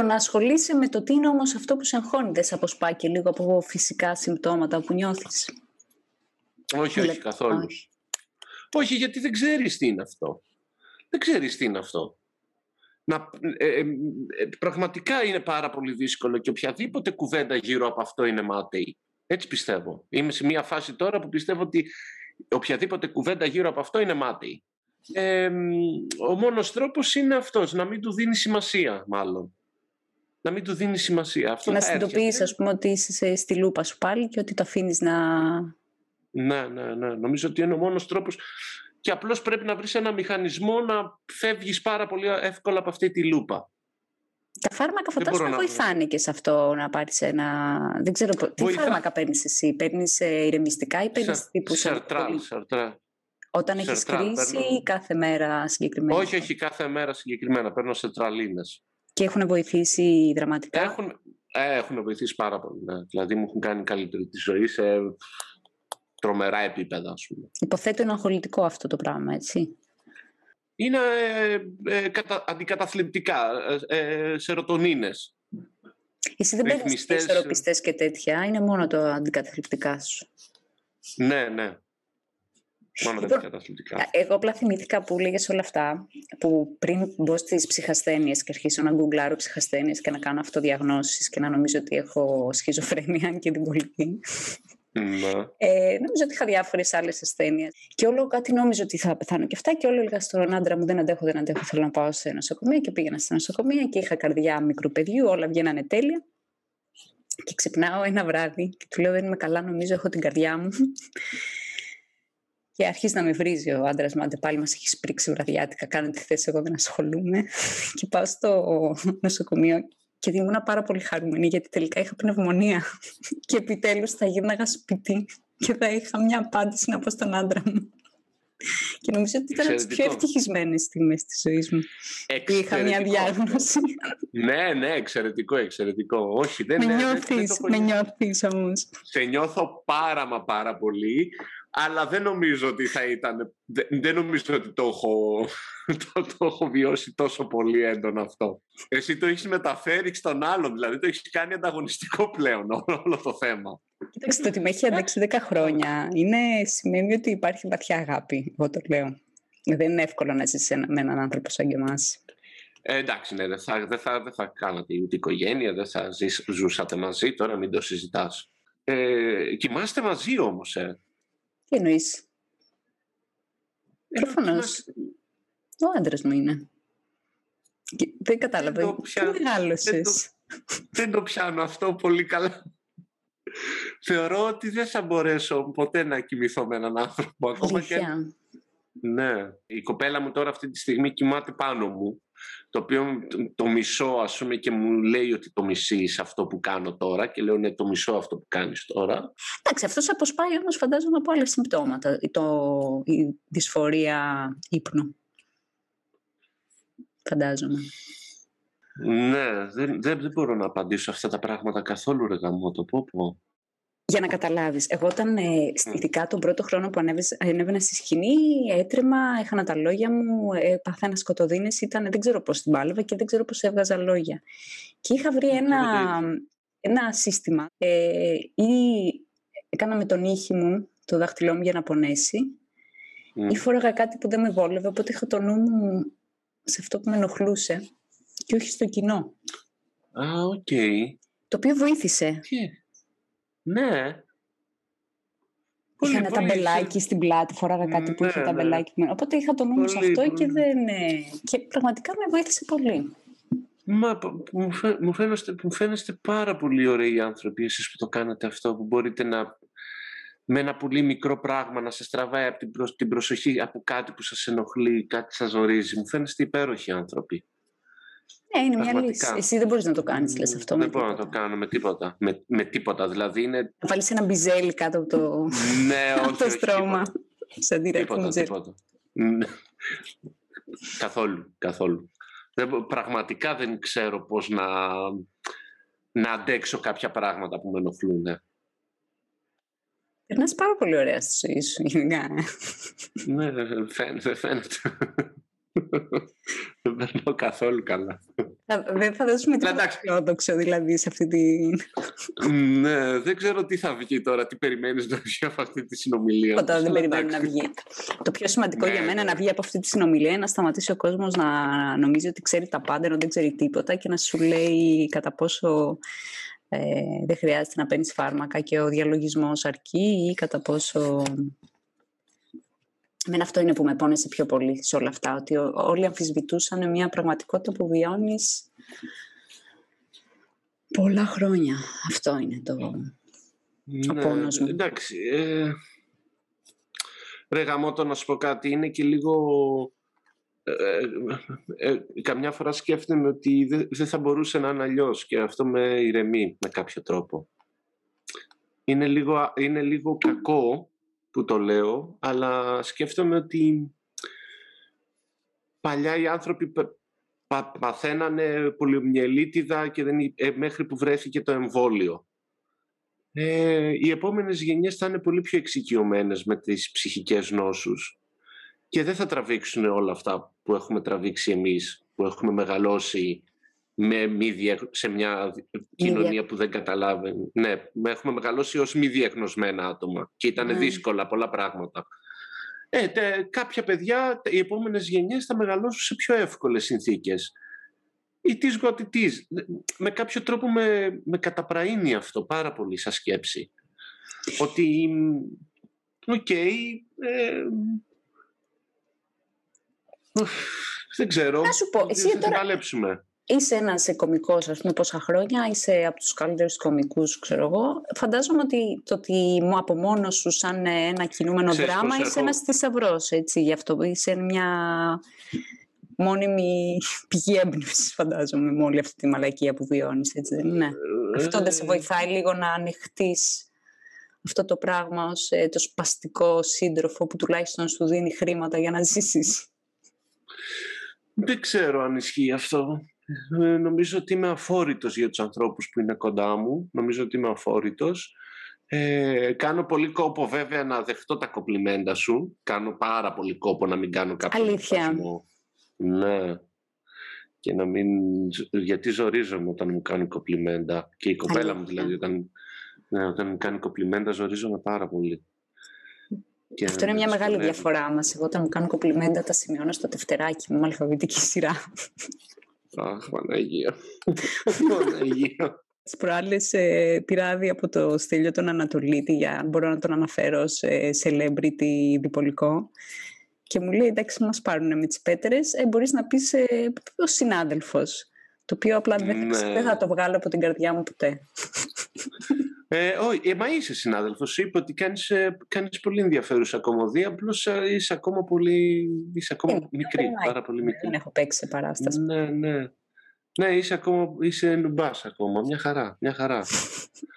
Το να ασχολείσαι με το τι είναι όμως αυτό που σε εγχώνει δεν σε αποσπά και λίγο από φυσικά συμπτώματα που νιώθεις. Όχι, όχι καθόλου. Όχι. γιατί δεν ξέρεις τι είναι αυτό. Δεν ξέρεις τι είναι αυτό. Να, ε, ε, ε, πραγματικά είναι πάρα πολύ δύσκολο και οποιαδήποτε κουβέντα γύρω από αυτό είναι μάταιη. Έτσι πιστεύω. Είμαι σε μια φάση τώρα που πιστεύω ότι οποιαδήποτε κουβέντα γύρω από αυτό είναι μάτι. Ε, ο μόνος τρόπος είναι αυτός, να μην του δίνεις σημασία μάλλον. Να μην του δίνεις σημασία. Αυτό να συνειδητοποιείς ας πούμε ότι είσαι στη λούπα σου πάλι και ότι το αφήνεις να... Ναι, ναι, ναι. Νομίζω ότι είναι ο μόνος τρόπος και απλώς πρέπει να βρεις ένα μηχανισμό να φεύγεις πάρα πολύ εύκολα από αυτή τη λούπα. Τα φάρμακα φαντάζομαι βοηθάνε και σε αυτό να πάρεις ένα. Δεν ξέρω τι Βοηθά... φάρμακα παίρνεις εσύ. Παίρνεις ε, ηρεμιστικά ή παίρνεις τύπους. Σαρτράλ, Όταν έχεις κρίση ή κάθε μέρα συγκεκριμένα. Όχι, όχι, κάθε μέρα συγκεκριμένα. Παίρνω σε τραλίνε. Και έχουν βοηθήσει δραματικά; Έχουν, ε, έχουν βοηθήσει πάρα πολύ. Ναι. Δηλαδή μου έχουν κάνει καλύτερη τη ζωή σε τρομερά επίπεδα, ας πούμε. Υποθέτω είναι αγχολητικό αυτό το πράγμα, έτσι. Είναι ε, ε, κατα, αντικαταθλιπτικά, ε, ε σερωτονίνες. Εσύ δεν παίρνεις ισορροπιστές και τέτοια, είναι μόνο το αντικαταθλιπτικά σου. Ναι, ναι. Μόνο λοιπόν, αντικαταθλιπτικά. Εγώ απλά θυμήθηκα που λέγες όλα αυτά, που πριν μπω στις ψυχασθένειες και αρχίσω να γκουγκλάρω ψυχασθένειες και να κάνω αυτοδιαγνώσεις και να νομίζω ότι έχω σχιζοφρένεια και την πολιτική. Ναι. Ε, νομίζω ότι είχα διάφορες άλλες ασθένειες. Και όλο κάτι νόμιζα ότι θα πεθάνω και αυτά. Και όλο έλεγα στον άντρα μου: Δεν αντέχω, δεν αντέχω. Θέλω να πάω σε νοσοκομεία. Και πήγαινα σε νοσοκομεία και είχα καρδιά μικρού παιδιού. Όλα βγαίνανε τέλεια. Και ξυπνάω ένα βράδυ και του λέω: Δεν είμαι καλά, νομίζω έχω την καρδιά μου. Και αρχίζει να με βρίζει ο άντρας μου, πάλι μας έχεις σπρίξει βραδιάτικα. Κάνω τη θέση, εγώ δεν ασχολούμαι. και πάω στο νοσοκομείο και ήμουν πάρα πολύ χαρούμενη γιατί τελικά είχα πνευμονία και επιτέλους θα γύρναγα σπίτι και θα είχα μια απάντηση να πω στον άντρα μου. Και νομίζω ότι ήταν από τις πιο ευτυχισμένες στιγμές της ζωής μου. Είχα μια διάγνωση. ναι, ναι, εξαιρετικό, εξαιρετικό. Όχι, δεν με νιώθεις, με νιώθεις όμως. Σε νιώθω πάρα μα πάρα πολύ αλλά δεν νομίζω ότι θα ήταν, δεν, νομίζω ότι το έχω, το, το έχω βιώσει τόσο πολύ έντονο αυτό. Εσύ το έχεις μεταφέρει στον άλλον, δηλαδή το έχεις κάνει ανταγωνιστικό πλέον όλο το θέμα. Κοίταξε, το ότι με έχει αντέξει 10 χρόνια είναι, σημαίνει ότι υπάρχει βαθιά αγάπη, εγώ το λέω. Δεν είναι εύκολο να ζήσει με έναν άνθρωπο σαν και εμάς. Ε, εντάξει, ναι, δεν θα, δεν θα, δεν θα κάνατε ούτε οικογένεια, δεν θα ζήσ, ζούσατε μαζί, τώρα μην το συζητάς. Ε, κοιμάστε μαζί όμως, ε. Τι εννοείς; Προφανώς. Ο άντρας μου είναι. Δεν κατάλαβα. Δεν μεγάλωσες. Δεν το πιάνω αυτό πολύ καλά. Θεωρώ ότι δεν θα μπορέσω ποτέ να κοιμηθώ με έναν άνθρωπο. Ακόμα και... Ναι. Η κοπέλα μου τώρα αυτή τη στιγμή κοιμάται πάνω μου το οποίο το μισό ας πούμε και μου λέει ότι το μισείς αυτό που κάνω τώρα και λέω ναι το μισό αυτό που κάνεις τώρα. Εντάξει αυτός αποσπάει όμως φαντάζομαι από άλλα συμπτώματα το, η δυσφορία ύπνου. Φαντάζομαι. Ναι, δεν, δεν, δεν μπορώ να απαντήσω αυτά τα πράγματα καθόλου ρε γαμό το πω πω. Για να καταλάβεις, εγώ όταν ε, ειδικά τον πρώτο χρόνο που ανέβαινα στη σκηνή, έτρεμα, έχανα τα λόγια μου, ε, παθαίνα σκοτωδίνες, ήταν, δεν ξέρω πώς την πάλευα και δεν ξέρω πώς έβγαζα λόγια. Και είχα βρει ένα, ένα σύστημα, ε, ή έκανα με το νύχι μου το δάχτυλό μου για να πονέσει, ή φόραγα κάτι που δεν με βόλευε, οπότε είχα το νου μου σε αυτό που με ενοχλούσε και όχι στο κοινό. Α, ok. Okay. Το οποίο βοήθησε. Ναι. Είχα ένα ταμπελάκι στην πλάτη, φοράγα κάτι που ναι, είχε ναι. ταμπελάκι. Οπότε είχα το νου σε αυτό και, δεν, ε, και πραγματικά με βοήθησε πολύ. Μα μου, φαι, μου, φαίνεστε, μου φαίνεστε πάρα πολύ ωραίοι άνθρωποι εσείς που το κάνετε αυτό, που μπορείτε να με ένα πολύ μικρό πράγμα να σας τραβάει από την, την προσοχή από κάτι που σας ενοχλεί, κάτι σας ζορίζει. Μου φαίνεστε υπέροχοι άνθρωποι. Ναι, είναι μια λύση. Εσύ δεν μπορείς να το κάνεις, λες αυτό. Δεν μπορώ να το κάνω με τίποτα. Με, με τίποτα. Δηλαδή είναι. Θα βάλεις ένα μπιζέλι κάτω από το, ναι, όχι, το στρώμα. Σαν τίποτα, τίποτα. καθόλου, καθόλου. Δεν, πραγματικά δεν ξέρω πώς να, να αντέξω κάποια πράγματα που με ενοχλούν. Ναι. Περνάς πάρα πολύ ωραία στη ζωή σου, γενικά. ναι, δεν φαίνεται. Δεν περνάω καθόλου καλά. Δεν θα δώσουμε τίποτα φιλόδοξο δηλαδή σε αυτή τη... ναι, δεν ξέρω τι θα βγει τώρα, τι περιμένεις να βγει από αυτή τη συνομιλία. Ποτέ δεν περιμένει να βγει. Το πιο σημαντικό για ναι, μένα ναι. να βγει από αυτή τη συνομιλία είναι να σταματήσει ο κόσμος να νομίζει ότι ξέρει τα πάντα ενώ δεν ξέρει τίποτα και να σου λέει κατά πόσο ε, δεν χρειάζεται να παίρνεις φάρμακα και ο διαλογισμός αρκεί ή κατά πόσο Εμένα αυτό είναι που με πόνεσε πιο πολύ σε όλα αυτά, ότι όλοι αμφισβητούσαν μια πραγματικότητα που βιώνεις πολλά χρόνια. Αυτό είναι το ναι, πόνος μου. Εντάξει, ε, ρε γαμώτο να σου πω κάτι, είναι και λίγο ε, ε, καμιά φορά σκέφτομαι ότι δεν θα μπορούσε να είναι αλλιώς και αυτό με ηρεμεί με κάποιο τρόπο. Είναι λίγο, είναι λίγο κακό που το λέω, αλλά σκέφτομαι ότι παλιά οι άνθρωποι παθαίνανε πολιομιελίτιδα και δεν, μέχρι που βρέθηκε το εμβόλιο. Ε, οι επόμενες γενιές θα είναι πολύ πιο εξοικειωμένες με τις ψυχικές νόσους και δεν θα τραβήξουν όλα αυτά που έχουμε τραβήξει εμείς, που έχουμε μεγαλώσει με μη σε μια κοινωνία που δεν καταλάβαινε. Ναι, έχουμε μεγαλώσει ως μη διαγνωσμένα άτομα και ήταν ναι. δύσκολα πολλά πράγματα. Ε, κάποια παιδιά, οι επόμενες γενιές θα μεγαλώσουν σε πιο εύκολες συνθήκες. Ή της γοτητής. Με κάποιο τρόπο με, με καταπραίνει αυτό πάρα πολύ σαν σκέψη. Ότι, οκ, okay, ε, δεν ξέρω. Να σου πω, εσύ θα τώρα... παλέψουμε. Είσαι ένα κωμικός, ας πούμε, πόσα χρόνια, είσαι από τους καλύτερους κωμικούς, ξέρω εγώ. Φαντάζομαι ότι το ότι μου από μόνος σου, σαν ένα κινούμενο Ξέρεις δράμα, είσαι έχω... ένας θησαυρός. Έτσι, γι' αυτό είσαι μια μόνιμη πηγή έμπνευσης, φαντάζομαι, με όλη αυτή τη μαλακία που βιώνεις. Έτσι, δεν είναι; Ε, αυτό δεν σε βοηθάει λίγο να ανοιχτείς αυτό το πράγμα ως ε, το σπαστικό σύντροφο που τουλάχιστον σου δίνει χρήματα για να ζήσεις; Δεν ξέρω αν ισχύει αυτό. Ε, νομίζω ότι είμαι αφόρητος για τους ανθρώπους που είναι κοντά μου. Νομίζω ότι είμαι αφόρητος. Ε, κάνω πολύ κόπο βέβαια να δεχτώ τα κοπλιμέντα σου. Κάνω πάρα πολύ κόπο να μην κάνω κάποιο Αλήθεια. Ναι. Και να μην... Γιατί ζορίζομαι όταν μου κάνει κοπλιμέντα. Και η κοπέλα μου δηλαδή όταν, ναι, όταν μου κάνει κοπλιμέντα ζορίζομαι πάρα πολύ. Και Αυτό είναι μια μεγάλη διαφορά μας. Εγώ όταν μου κάνω κοπλιμέντα τα σημειώνω στο τευτεράκι μου με αλφαβητική σειρά. Αχ, Παναγία. Παναγία. Τις προάλλες ε, πήρα άδεια από το στέλιο τον Ανατολίτη, για αν μπορώ να τον αναφέρω σε celebrity διπολικό. Και μου λέει, εντάξει, μας πάρουν με τις πέτρες, ε, μπορείς να πεις ε, ο συνάδελφος. Το οποίο απλά δεν, ναι. δεν θα το βγάλω από την καρδιά μου ποτέ. Ε, όχι, ε, μα είσαι συνάδελφος. Είπε ότι κάνεις κάνεις ε, πολύ ενδιαφέρουσα κομμωδία. Απλώς ε, είσαι ακόμα πολύ. Είσαι ακόμα ε, μικρή. Πάρα πολύ μικρή. Δεν έχω παίξει σε παράσταση. Ναι, ναι. Ναι, είσαι ακόμα. Είσαι νουμπάς ακόμα. Μια χαρά. Μια χαρά.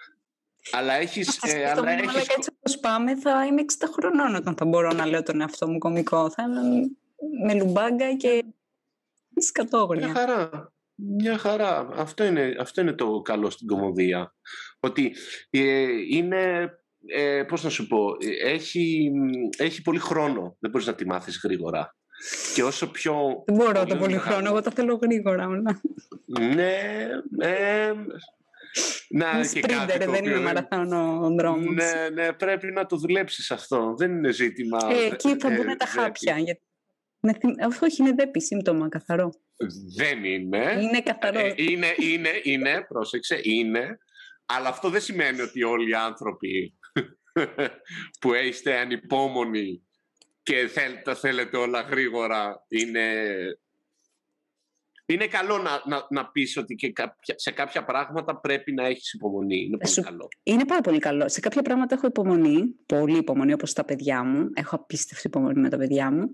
αλλά έχεις. Ε, αλλά έχεις... αλλά έτσι όπω πάμε, θα είμαι 60 χρονών όταν θα μπορώ να λέω τον εαυτό μου κωμικό. Θα είμαι με λουμπάγκα και σκατόγρια. Μια χαρά. Μια χαρά. Αυτό είναι, αυτό είναι το καλό στην κομμωδία. Ότι ε, είναι, ε, πώς να σου πω, έχει, έχει πολύ χρόνο. Δεν μπορείς να τη μάθεις γρήγορα. Και όσο πιο... Δεν μπορώ το πολύ χρόνο, εγώ τα θέλω γρήγορα. ναι, ε, να, είναι και σπρίντερ, δεν είναι μαραθώνο δρόμο. Ναι, ναι, πρέπει να το δουλέψεις αυτό. Δεν είναι ζήτημα. Ε, εκεί θα μπουν τα χάπια. Γιατί... Όχι, είναι δέπη σύμπτωμα, καθαρό. Δεν είναι. Είναι καθαρός. Ε, είναι, είναι, είναι, πρόσεξε, είναι. Αλλά αυτό δεν σημαίνει ότι όλοι οι άνθρωποι που είστε ανυπόμονοι και θέλετε, θέλετε όλα γρήγορα είναι... Είναι καλό να, να, να πεις ότι και σε κάποια πράγματα πρέπει να έχεις υπομονή. Είναι πολύ καλό. Είναι πάρα πολύ καλό. Σε κάποια πράγματα έχω υπομονή, πολύ υπομονή όπως τα παιδιά μου. Έχω απίστευτη υπομονή με τα παιδιά μου.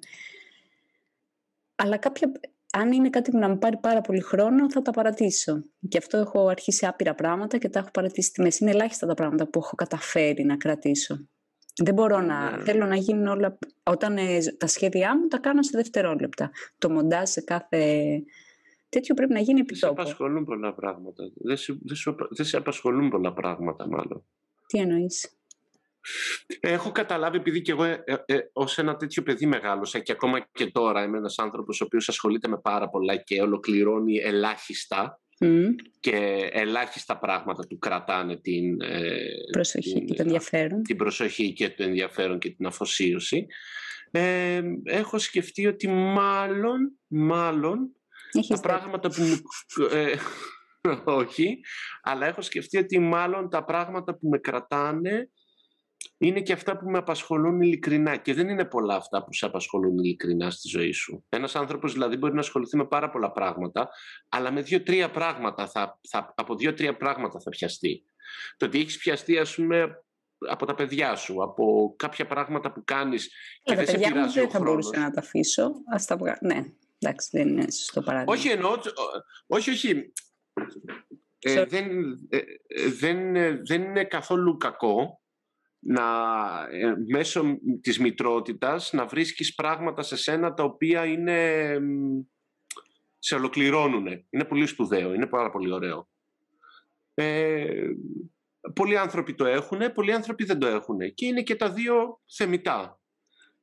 Αλλά κάποια, αν είναι κάτι που να μου πάρει πάρα πολύ χρόνο, θα τα παρατήσω. Και αυτό έχω αρχίσει άπειρα πράγματα και τα έχω παρατήσει στη μέση. Είναι ελάχιστα τα πράγματα που έχω καταφέρει να κρατήσω. Δεν μπορώ να. Ναι. Θέλω να γίνουν όλα. Όταν ε, τα σχέδιά μου τα κάνω σε δευτερόλεπτα. Το μοντάζ σε κάθε. Τέτοιο πρέπει να γίνει επί Δεν σε απασχολούν πολλά πράγματα. Δεν σε, δεν σε απασχολούν πολλά πράγματα, μάλλον. Τι εννοείς; Έχω καταλάβει, επειδή και εγώ ε, ε, ε ως ένα τέτοιο παιδί μεγάλωσα και ακόμα και τώρα είμαι ένας άνθρωπος ο οποίος ασχολείται με πάρα πολλά και ολοκληρώνει ελάχιστα και ελάχιστα πράγματα του κρατάνε την ε, προσοχή την, και το ενδιαφέρον. Την προσοχή και το ενδιαφέρον και την αφοσίωση. Ε, έχω σκεφτεί ότι μάλλον, μάλλον τα πράγματα που όχι, αλλά έχω σκεφτεί ότι μάλλον τα πράγματα που με κρατάνε είναι και αυτά που με απασχολούν ειλικρινά. Και δεν είναι πολλά αυτά που σε απασχολούν ειλικρινά στη ζωή σου. Ένας άνθρωπος δηλαδή μπορεί να ασχοληθεί με πάρα πολλά πράγματα, αλλά με δύο-τρία πράγματα θα, θα, από δύο-τρία πράγματα θα πιαστεί. Το ότι έχεις πιαστεί, ας πούμε, από τα παιδιά σου, από κάποια πράγματα που κάνεις. Και δεν σε πειράζει Δεν θα μπορούσα να τα αφήσω. Ας τα βγα... Ναι. Εντάξει, δεν είναι σωστό παράδειγμα. Όχι εννοώ, όχι, όχι. Ε, δεν, ε, δεν, δεν είναι καθόλου κακό να ε, μέσω της μητρότητας να βρίσκεις πράγματα σε σένα τα οποία είναι, σε ολοκληρώνουν. Είναι πολύ σπουδαίο, είναι πάρα πολύ ωραίο. Ε, πολλοί άνθρωποι το έχουν, πολλοί άνθρωποι δεν το έχουν και είναι και τα δύο θεμητά.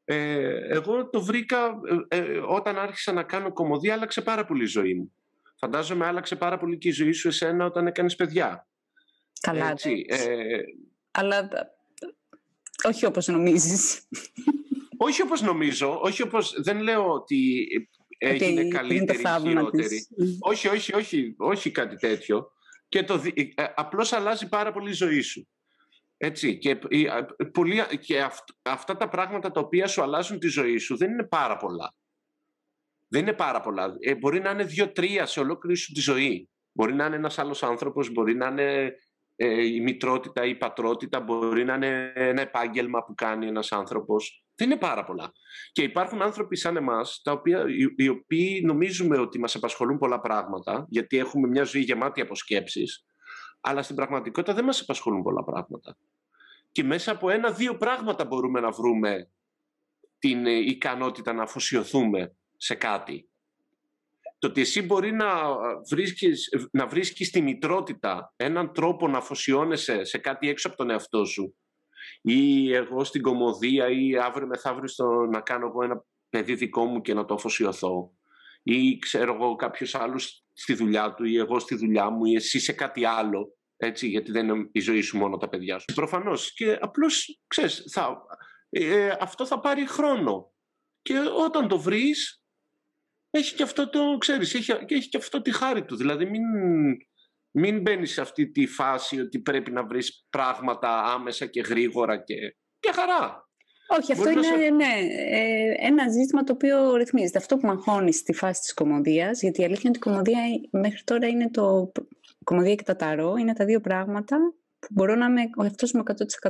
Ε, εγώ το βρήκα ε, ε, όταν άρχισα να κάνω κομμωδία άλλαξε πάρα πολύ η ζωή μου. Φαντάζομαι άλλαξε πάρα πολύ και η ζωή σου εσένα όταν έκανες παιδιά. Καλά. Έτσι, ε, αλλά όχι όπως νομίζεις. όχι όπως νομίζω, όχι όπως, δεν λέω ότι έγινε okay, καλύτερη ή χειρότερη. Όχι, όχι, όχι, όχι κάτι τέτοιο. Και το, απλώς αλλάζει πάρα πολύ η ζωή σου. Έτσι, και, πολύ, και αυτά τα πράγματα τα οποία σου αλλάζουν τη ζωή σου δεν είναι πάρα πολλά. Δεν είναι πάρα πολλά. Ε, μπορεί να είναι δύο-τρία σε ολόκληρη σου τη ζωή. Μπορεί να είναι ένας άλλος άνθρωπος, μπορεί να είναι ε, η μητρότητα ή η πατρότητα, μπορεί να είναι ένα επάγγελμα που κάνει ένας άνθρωπος. Δεν είναι πάρα πολλά. Και υπάρχουν άνθρωποι σαν εμάς, τα οποία, οι, οι οποίοι νομίζουμε ότι μας απασχολούν πολλά πράγματα, γιατί έχουμε μια ζωή γεμάτη από σκέψεις, αλλά στην πραγματικότητα δεν μας απασχολούν πολλά πράγματα. Και μέσα από ένα-δύο πράγματα μπορούμε να βρούμε την ε, ικανότητα να αφοσιωθούμε σε κάτι. Το ότι εσύ μπορεί να βρίσκεις, να βρίσκεις τη μητρότητα έναν τρόπο να αφοσιώνεσαι σε κάτι έξω από τον εαυτό σου ή εγώ στην κομμωδία ή αύριο μεθαύριο στο, να κάνω εγώ ένα παιδί δικό μου και να το αφοσιωθώ ή ξέρω εγώ κάποιος άλλος στη δουλειά του ή εγώ στη δουλειά μου ή εσύ σε κάτι άλλο έτσι, γιατί δεν είναι η ζωή σου μόνο τα παιδιά σου. Προφανώς και απλώς, ξέρεις, θα, ε, αυτό θα πάρει χρόνο. Και όταν το βρεις, έχει και αυτό το, ξέρεις, έχει, έχει και αυτό τη χάρη του. Δηλαδή μην, μην μπαίνεις σε αυτή τη φάση ότι πρέπει να βρεις πράγματα άμεσα και γρήγορα και, και χαρά. Όχι, αυτό είναι ναι, ε, ένα ζήτημα το οποίο ρυθμίζεται. Αυτό που αγχώνει στη φάση της κομμωδίας, γιατί η αλήθεια είναι ότι η κομμωδία μέχρι τώρα είναι το... κομμωδία και τα ταρό είναι τα δύο πράγματα που μπορώ να είμαι ο εαυτός μου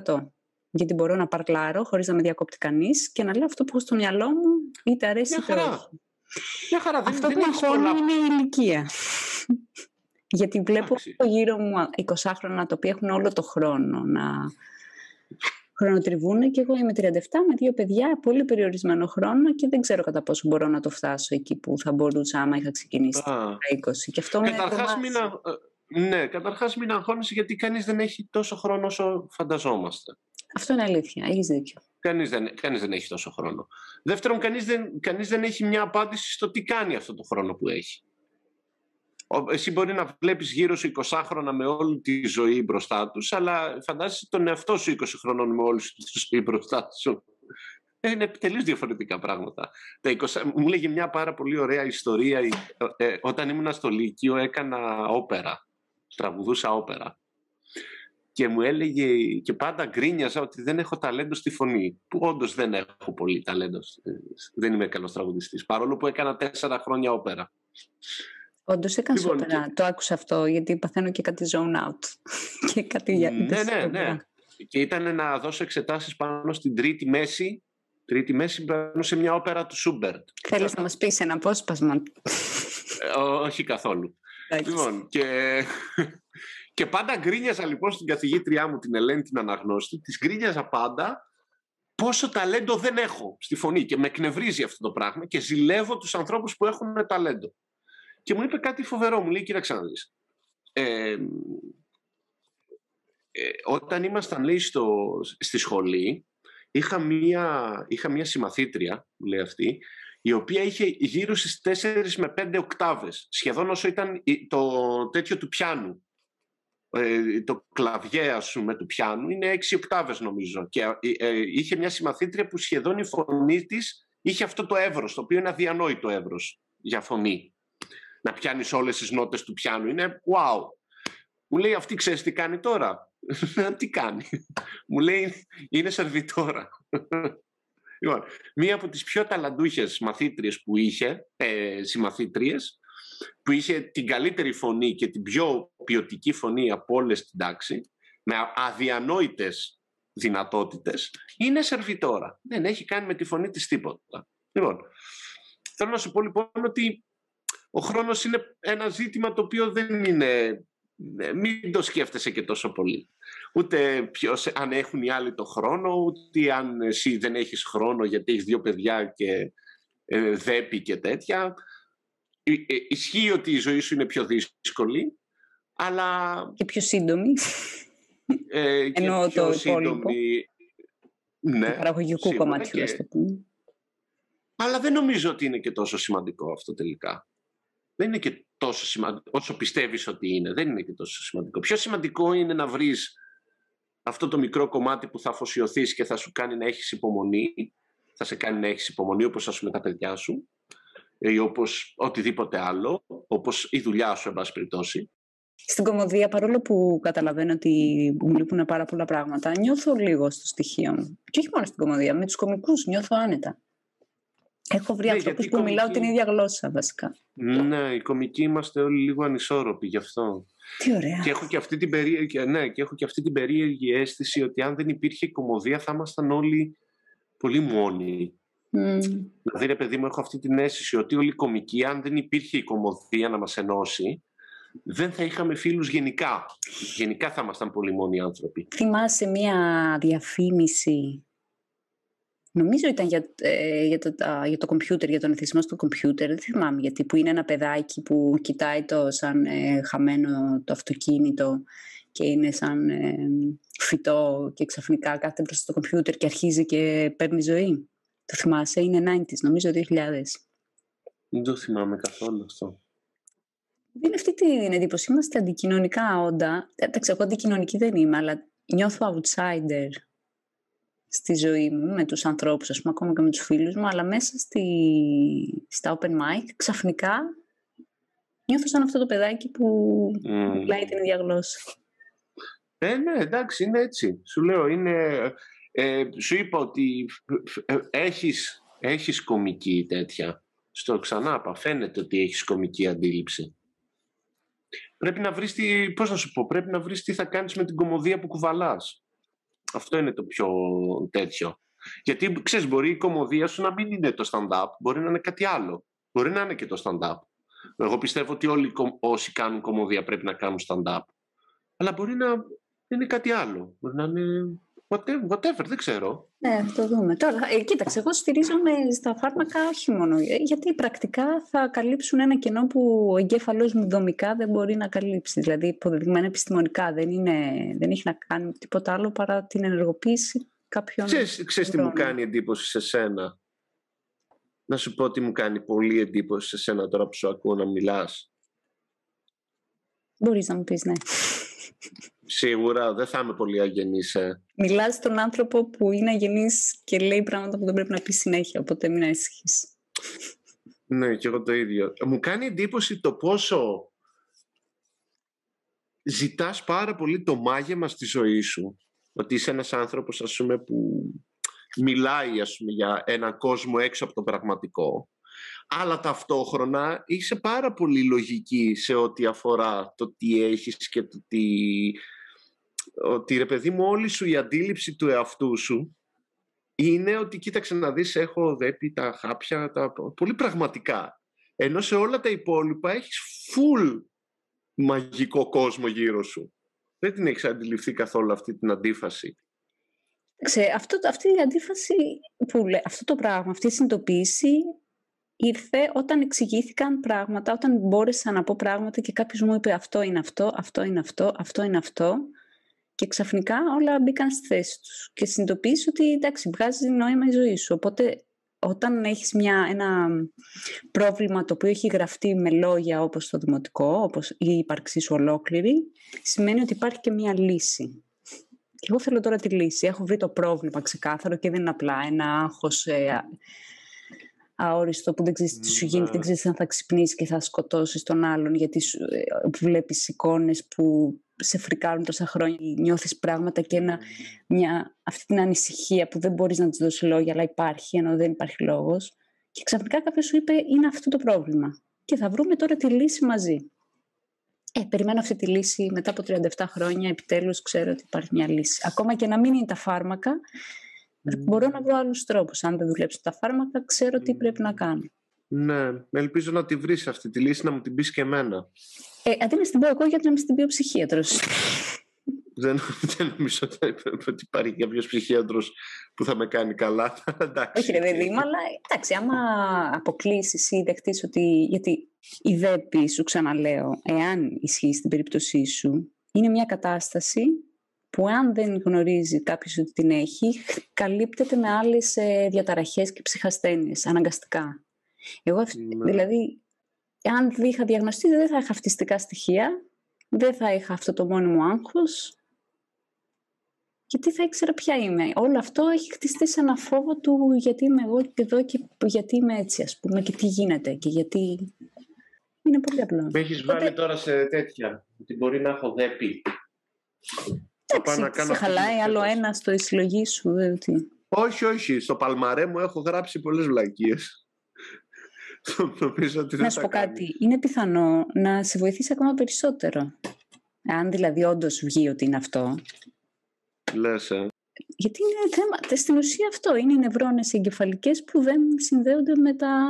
100%. Γιατί μπορώ να παρκλάρω χωρίς να με διακόπτει κανείς και να λέω αυτό που έχω στο μυαλό μου, είτε αρέσει είτε όχι. Μια χαρά. Δεν, αυτό που αγχώνει είναι η ηλικία. Γιατί βλέπω γύρω μου 20 χρόνια τα οποία έχουν όλο το χρόνο να χρονοτριβούν και εγώ είμαι 37 με δύο παιδιά, πολύ περιορισμένο χρόνο και δεν ξέρω κατά πόσο μπορώ να το φτάσω εκεί που θα μπορούσα άμα είχα ξεκινήσει τα 20. Και αυτό καταρχάς μην, ε, ναι, καταρχάς μην αγχώνεσαι γιατί κανείς δεν έχει τόσο χρόνο όσο φανταζόμαστε. Αυτό είναι αλήθεια, έχεις δίκιο. Κανείς δεν, κανείς δεν έχει τόσο χρόνο. Δεύτερον, κανείς δεν, κανείς δεν έχει μια απάντηση στο τι κάνει αυτό το χρόνο που έχει. Εσύ μπορεί να βλέπεις γύρω σου 20 χρόνια με όλη τη ζωή μπροστά τους, αλλά φαντάζεσαι τον εαυτό σου 20 χρόνων με όλη τη ζωή μπροστά σου. Είναι τελείως διαφορετικά πράγματα. Τα 20... Μου λέγει μια πάρα πολύ ωραία ιστορία. Ε, όταν ήμουν στο Λύκειο έκανα όπερα. Τραγουδούσα όπερα. Και μου έλεγε και πάντα γκρίνιαζα ότι δεν έχω ταλέντο στη φωνή. Που όντως δεν έχω πολύ ταλέντο. Δεν είμαι καλός τραγουδιστής. Παρόλο που έκανα τέσσερα χρόνια όπερα. Όντως έκανες λοιπόν, όπερα. Το άκουσα αυτό, γιατί παθαίνω και κάτι zone out. και κάτι για... Ναι, ναι, ναι. Και ήταν να δώσω εξετάσεις πάνω στην τρίτη μέση. Τρίτη μέση πάνω σε μια όπερα του Σούμπερτ. Θέλεις να μας πεις ένα απόσπασμα; Ε, όχι καθόλου. λοιπόν, και, και πάντα γκρίνιαζα λοιπόν στην καθηγήτριά μου την Ελένη την αναγνώστη. Της γκρίνιαζα πάντα πόσο ταλέντο δεν έχω στη φωνή και με εκνευρίζει αυτό το πράγμα και ζηλεύω τους ανθρώπους που έχουν ταλέντο. Και μου είπε κάτι φοβερό, μου λέει κοίταξε να δεις. Ε, ε, όταν ήμασταν λέει στο, στη σχολή είχα μία, είχα μία συμμαθήτρια, λέει αυτή, η οποία είχε γύρω στις 4 με 5 οκτάβες, σχεδόν όσο ήταν το τέτοιο του πιάνου. Ε, το κλαβιέ ας πούμε του πιάνου είναι 6 οκτάβες νομίζω και ε, ε, είχε μια συμμαθήτρια που σχεδόν η φωνή της είχε αυτό το εύρος, το οποίο είναι αδιανόητο εύρος για φωνή να πιάνεις όλες τις νότες του πιάνου. Είναι wow. Μου λέει αυτή ξέρεις τι κάνει τώρα; τι κάνει. Μου λέει είναι σερβιτόρα. Λοιπόν, μία από τις πιο ταλαντούχες μαθήτριες που είχε, ε, συμμαθήτριες, που είχε την καλύτερη φωνή και την πιο ποιοτική φωνή από όλες την τάξη, με αδιανόητες δυνατότητες, είναι σερβιτόρα. Δεν έχει κάνει με τη φωνή της τίποτα. Λοιπόν, θέλω να σου πω λοιπόν ότι ο χρόνος είναι ένα ζήτημα το οποίο δεν είναι... Ε, μην το σκέφτεσαι και τόσο πολύ. Ούτε ποιος, αν έχουν οι άλλοι το χρόνο, ούτε αν εσύ δεν έχεις χρόνο γιατί έχεις δύο παιδιά και ε, δέπη και τέτοια. Ε, ε, ισχύει ότι η ζωή σου είναι πιο δύσκολη, αλλά... Και πιο σύντομη. Ε, και Ενώ πιο το σύντομη. Ναι, παραγωγικού κομμάτιου, και... το πούμε. Αλλά δεν νομίζω ότι είναι και τόσο σημαντικό αυτό τελικά. Δεν είναι και τόσο σημαντικό, όσο πιστεύεις ότι είναι, δεν είναι και τόσο σημαντικό. Πιο σημαντικό είναι να βρεις αυτό το μικρό κομμάτι που θα αφοσιωθείς και θα σου κάνει να έχεις υπομονή, θα σε κάνει να έχεις υπομονή όπως ας πούμε τα παιδιά σου ή όπως οτιδήποτε άλλο, όπως η δουλειά σου, εν πάση περιπτώσει. Στην κομμωδία, παρόλο που καταλαβαίνω ότι μου λείπουν πάρα πολλά πράγματα, νιώθω λίγο στο στοιχείο μου. Και όχι μόνο στην κομμωδία, με τους κομικούς νιώθω άνετα. Έχω βρει ναι, ανθρώπους που κομική... μιλάω την ίδια γλώσσα, βασικά. Ναι, οι κομικοί είμαστε όλοι λίγο ανισόρροποι γι' αυτό. Τι ωραία. Και έχω και αυτή την περίεργη, ναι, και έχω και αυτή την περίεργη αίσθηση ότι αν δεν υπήρχε η κομμωδία θα ήμασταν όλοι πολύ μόνοι. Mm. Δηλαδή, ρε παιδί μου, έχω αυτή την αίσθηση ότι όλοι οι κομικοί, αν δεν υπήρχε η κομμωδία να μας ενώσει, δεν θα είχαμε φίλους γενικά. Γενικά θα ήμασταν πολύ μόνοι άνθρωποι. Θυμάσαι μία διαφήμιση Νομίζω ήταν για, ε, για, το, για το κομπιούτερ, για τον εθισμός στο κομπιούτερ. Δεν θυμάμαι γιατί. Που είναι ένα παιδάκι που κοιτάει το σαν ε, χαμένο το αυτοκίνητο και είναι σαν ε, φυτό και ξαφνικά κάθεται μπροστά στο κομπιούτερ και αρχίζει και παίρνει ζωή. Το θυμάσαι, είναι 90s, νομίζω 2000. Δεν το θυμάμαι καθόλου αυτό. Είναι αυτή την εντύπωση. Είμαστε αντικοινωνικά όντα. Εντάξει, εγώ αντικοινωνική δεν είμαι, αλλά νιώθω outsider στη ζωή μου με τους ανθρώπους, ας πούμε, ακόμα και με τους φίλους μου, αλλά μέσα στη, στα open mic ξαφνικά νιώθω σαν αυτό το παιδάκι που mm. μιλάει την ίδια γλώσσα. Ε, ναι, εντάξει, είναι έτσι. Σου λέω, είναι... Ε, σου είπα ότι ε, έχεις, έχεις κομική τέτοια. Στο ξανά, φαίνεται ότι έχεις κομική αντίληψη. Πρέπει να βρεις τι, πώς να σου πω, πρέπει να βρεις τι θα κάνεις με την κομμωδία που κουβαλάς. Αυτό είναι το πιο τέτοιο. Γιατί ξέρεις, μπορεί η κομμωδία σου να μην είναι το stand-up, μπορεί να είναι κάτι άλλο. Μπορεί να είναι και το stand-up. Εγώ πιστεύω ότι όλοι όσοι κάνουν κομμωδία πρέπει να κάνουν stand-up. Αλλά μπορεί να είναι κάτι άλλο. Μπορεί να είναι Whatever, whatever, δεν ξέρω. Ναι, το δούμε. Τώρα, ε, κοίταξε, εγώ στηρίζομαι στα φάρμακα όχι μόνο ε, γιατί πρακτικά θα καλύψουν ένα κενό που ο εγκέφαλός μου δομικά δεν μπορεί να καλύψει. Δηλαδή, υποδεδειγμένα επιστημονικά δεν, είναι, δεν έχει να κάνει τίποτα άλλο παρά την ενεργοποίηση κάποιων. Ξέρεις, ξέρεις τι μου κάνει εντύπωση σε σένα; Να σου πω τι μου κάνει πολύ εντύπωση σε σένα τώρα που σου ακούω να μιλάς. Μπορείς να μου πεις ναι. Σίγουρα δεν θα είμαι πολύ αγενής. Ε. Μιλάς στον άνθρωπο που είναι αγενής και λέει πράγματα που δεν πρέπει να πεις συνέχεια, οπότε μην ανησυχείς. Ναι, και εγώ το ίδιο. Μου κάνει εντύπωση το πόσο ζητάς πάρα πολύ το μάγεμα στη ζωή σου. Ότι είσαι ένας άνθρωπος, ας πούμε, που μιλάει, ας πούμε, για έναν κόσμο έξω από το πραγματικό αλλά ταυτόχρονα είσαι πάρα πολύ λογική σε ό,τι αφορά το τι έχεις και το τι... Ότι ρε παιδί μου όλη σου η αντίληψη του εαυτού σου είναι ότι κοίταξε να δεις έχω δέπει τα χάπια, τα... πολύ πραγματικά. Ενώ σε όλα τα υπόλοιπα έχεις full μαγικό κόσμο γύρω σου. Δεν την έχεις αντιληφθεί καθόλου αυτή την αντίφαση. Ξέ, αυτό, αυτή η αντίφαση που λέει, αυτό το πράγμα, αυτή η συνειδητοποίηση ήρθε όταν εξηγήθηκαν πράγματα, όταν μπόρεσα να πω πράγματα και κάποιος μου είπε αυτό είναι αυτό, αυτό είναι αυτό, αυτό είναι αυτό και ξαφνικά όλα μπήκαν στη θέση τους και συνειδητοποίησα ότι εντάξει βγάζει νόημα η ζωή σου. Οπότε όταν έχεις μια, ένα πρόβλημα το οποίο έχει γραφτεί με λόγια όπως το δημοτικό, όπως η ύπαρξή σου ολόκληρη, σημαίνει ότι υπάρχει και μια λύση. Και εγώ θέλω τώρα τη λύση. Έχω βρει το πρόβλημα ξεκάθαρο και δεν είναι απλά ένα άγχος ε, αόριστο που δεν ξέρεις τι σου γίνεται, δεν ξέρεις αν θα ξυπνήσεις και θα σκοτώσεις τον άλλον γιατί σου, ε, βλέπεις εικόνες που σε φρικάρουν τόσα χρόνια, νιώθεις πράγματα και ένα, μια, αυτή την ανησυχία που δεν μπορείς να της δώσεις λόγια αλλά υπάρχει ενώ δεν υπάρχει λόγος και ξαφνικά κάποιος σου είπε είναι αυτό το πρόβλημα και θα βρούμε τώρα τη λύση μαζί. Ε, περιμένω αυτή τη λύση μετά από 37 χρόνια, επιτέλους ξέρω ότι υπάρχει μια λύση. Ακόμα και να μην είναι τα φάρμακα, Μπορώ να βρω άλλους τρόπους. Αν δεν δουλέψω τα φάρμακα, ξέρω τι πρέπει να κάνω. Ναι, ελπίζω να τη βρεις αυτή τη λύση, να μου την πεις και εμένα. Ε, αντί να στην πω εγώ, γιατί να μην στην πει ο ψυχίατρος. Δεν, δεν νομίζω ότι υπάρχει κάποιος ψυχίατρος που θα με κάνει καλά. Όχι, ρε παιδί μου, αλλά εντάξει, άμα αποκλείσεις ή δεχτείς ότι. Γιατί η ΔΕΠΗ, σου ξαναλέω, εάν ισχύει στην περίπτωσή σου, είναι μια κατάσταση που αν δεν γνωρίζει κάποιος ότι την έχει, καλύπτεται με άλλες ε, διαταραχές και ψυχασθένειες, αναγκαστικά. Εγώ, ναι. δηλαδή, αν δεν είχα διαγνωστεί, δεν θα είχα αυτιστικά στοιχεία, δεν θα είχα αυτό το μόνιμο άγχος, γιατί θα ήξερα ποια είμαι. Όλο αυτό έχει χτιστεί σε ένα φόβο του γιατί είμαι εγώ εδώ και γιατί είμαι έτσι, ας πούμε, και τι γίνεται και γιατί... Είναι πολύ απλό. Με έχεις βάλει τώρα σε τέτοια, ότι μπορεί να έχω δέπει. Εντάξει, σε χαλάει άλλο ένα στο συλλογή σου. Δηλαδή. Όχι, όχι. Στο παλμαρέ μου έχω γράψει πολλές βλακίες. Να σου πω κάτι. Είναι πιθανό να σε βοηθήσει ακόμα περισσότερο. Αν δηλαδή όντως βγει ότι είναι αυτό. Λες, ε. Γιατί είναι θέμα, στην ουσία αυτό είναι οι νευρώνες εγκεφαλικές που δεν συνδέονται με τα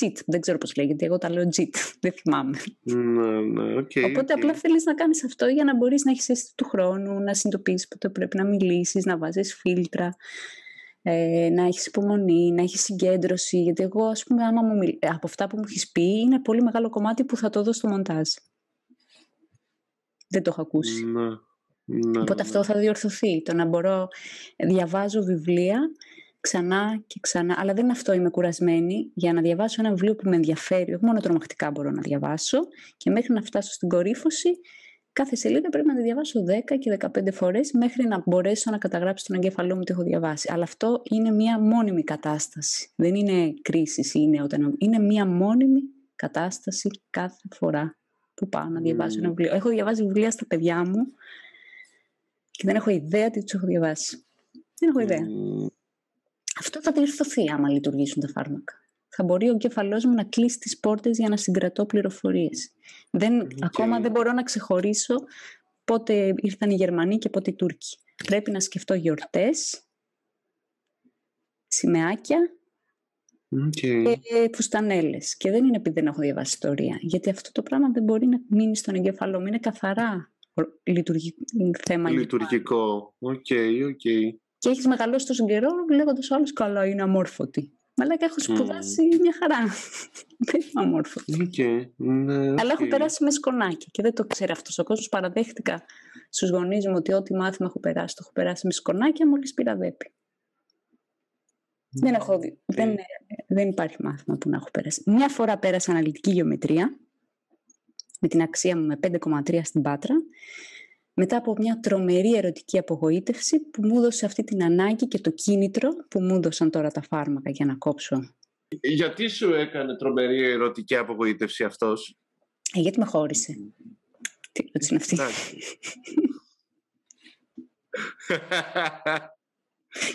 JIT. Δεν ξέρω πώς λέγεται, εγώ τα λέω JIT, δεν θυμάμαι. Ναι, ναι, okay, Οπότε okay. απλά θέλεις να κάνεις αυτό για να μπορείς να έχεις αίσθηση του χρόνου, να συνειδητοποιήσεις πότε πρέπει να μιλήσεις, να βάζεις φίλτρα, ε, να έχεις υπομονή, να έχεις συγκέντρωση. Γιατί εγώ, ας πούμε, άμα μου μιλ... από αυτά που μου έχεις πει, είναι πολύ μεγάλο κομμάτι που θα το δω στο μοντάζ. Δεν το έχω ακούσει. Ναι. Ναι, Οπότε ναι. αυτό θα διορθωθεί. Το να μπορώ, διαβάζω βιβλία ξανά και ξανά, αλλά δεν είναι αυτό, είμαι κουρασμένη για να διαβάσω ένα βιβλίο που με ενδιαφέρει, όχι μόνο τρομακτικά μπορώ να διαβάσω και μέχρι να φτάσω στην κορύφωση, κάθε σελίδα πρέπει να τη διαβάσω 10 και 15 φορές μέχρι να μπορέσω να καταγράψω στον εγκέφαλό μου τι έχω διαβάσει. Αλλά αυτό είναι μια μόνιμη κατάσταση. Δεν είναι κρίση ή είναι όταν... Είναι μια μόνιμη κατάσταση κάθε φορά που πάω να διαβάσω ένα βιβλίο. Έχω διαβάσει βιβλία στα παιδιά μου και δεν έχω ιδέα τι τους έχω διαβάσει. Δεν έχω ιδέα. Mm. Αυτό θα διορθωθεί άμα λειτουργήσουν τα φάρμακα. Θα μπορεί ο εγκέφαλός μου να κλείσει τις πόρτες για να συγκρατώ πληροφορίες. Δεν, Okay. Ακόμα δεν μπορώ να ξεχωρίσω πότε ήρθαν οι Γερμανοί και πότε οι Τούρκοι. Πρέπει να σκεφτώ γιορτές, σημαιάκια Okay. και φουστανέλες. Και δεν είναι επειδή δεν έχω διαβάσει ιστορία. Γιατί αυτό το πράγμα δεν μπορεί να μείνει στον εγκέφαλό μου. Είναι καθαρά λειτουργικό θέμα. Λειτουργικό. Ok, ok. Και έχεις μεγαλώσει τόσο καιρό λέγοντας ο άλλος καλά, είναι αμόρφωτη. Μαλάκα έχω σπουδάσει μια χαρά. Δεν είμαι αμόρφωτη. Okay. Ναι, Αλλά έχω οκ. περάσει με σκονάκια και δεν το ξέρει αυτός ο κόσμος. Παραδέχτηκα στους γονείς μου ότι ό,τι μάθημα έχω περάσει, το έχω περάσει με σκονάκια μόλις πήρα ΔΕΠΥ. Δεν, έχω, δει- δεν, δεν υπάρχει μάθημα που να έχω περάσει. Μια φορά πέρασα αναλυτική γεωμετρία με την αξία μου με 5,3 στην Πάτρα μετά από μια τρομερή ερωτική απογοήτευση που μου έδωσε αυτή την ανάγκη και το κίνητρο που μου έδωσαν τώρα τα φάρμακα για να κόψω. Γιατί σου έκανε τρομερή ερωτική απογοήτευση αυτός; Ε, γιατί με χώρισε. Τι ερώτηση είναι αυτή; Εντάξει.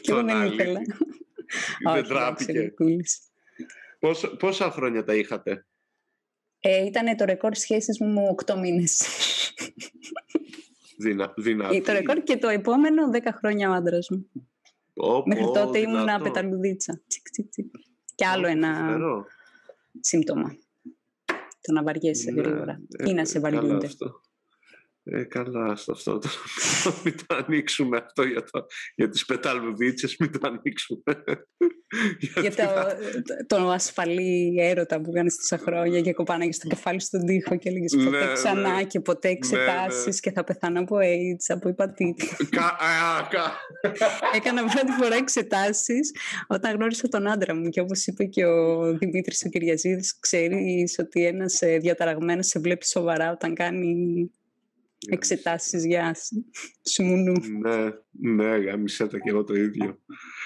Και εγώ Τον δεν άλλη. ήθελα. Δεν Όχι, τράπηκε. εντάξει, Γλυκούλης. Πόσα, πόσα χρόνια τα είχατε; Ε, ήταν το ρεκόρ σχέσης μου 8 μήνες. Δυνα, δυνατή. Ε, το ρεκόρ και το επόμενο 10 χρόνια ο άντρας μου. Πω, Μέχρι πω, τότε ήμουνα δυνατό. πεταλουδίτσα. Τσικ, τσικ, τσικ. Και άλλο Ω, ένα φοβερό. σύμπτωμα. Το να βαριέσαι Ναι, γρήγορα. ε, Ή να σε καλά βαριούνται. αυτό. Ε, καλά στο αυτό. το- μην το ανοίξουμε αυτό για, το, για τις πεταλουδίτσες, μην το ανοίξουμε. Για Γιατί το, θα- το, το ασφαλή έρωτα που κάνεις τόσα χρόνια και κοπάναγε στο κεφάλι στον τοίχο και έλεγες Ναι, ποτέ ναι. ξανά και ποτέ εξετάσεις και θα πεθάνω από AIDS, από υπατήτη. Κα, α, κα. Έκανα πρώτη φορά εξετάσεις όταν γνώρισα τον άντρα μου και όπως είπε και ο Δημήτρης ο Κυριαζίδης ξέρεις ότι ένας ε, διαταραγμένος σε βλέπει σοβαρά όταν κάνει εξετάσεις για σ- σουμουνού. Ναι, ναι, γάμισα τα και εγώ το ίδιο.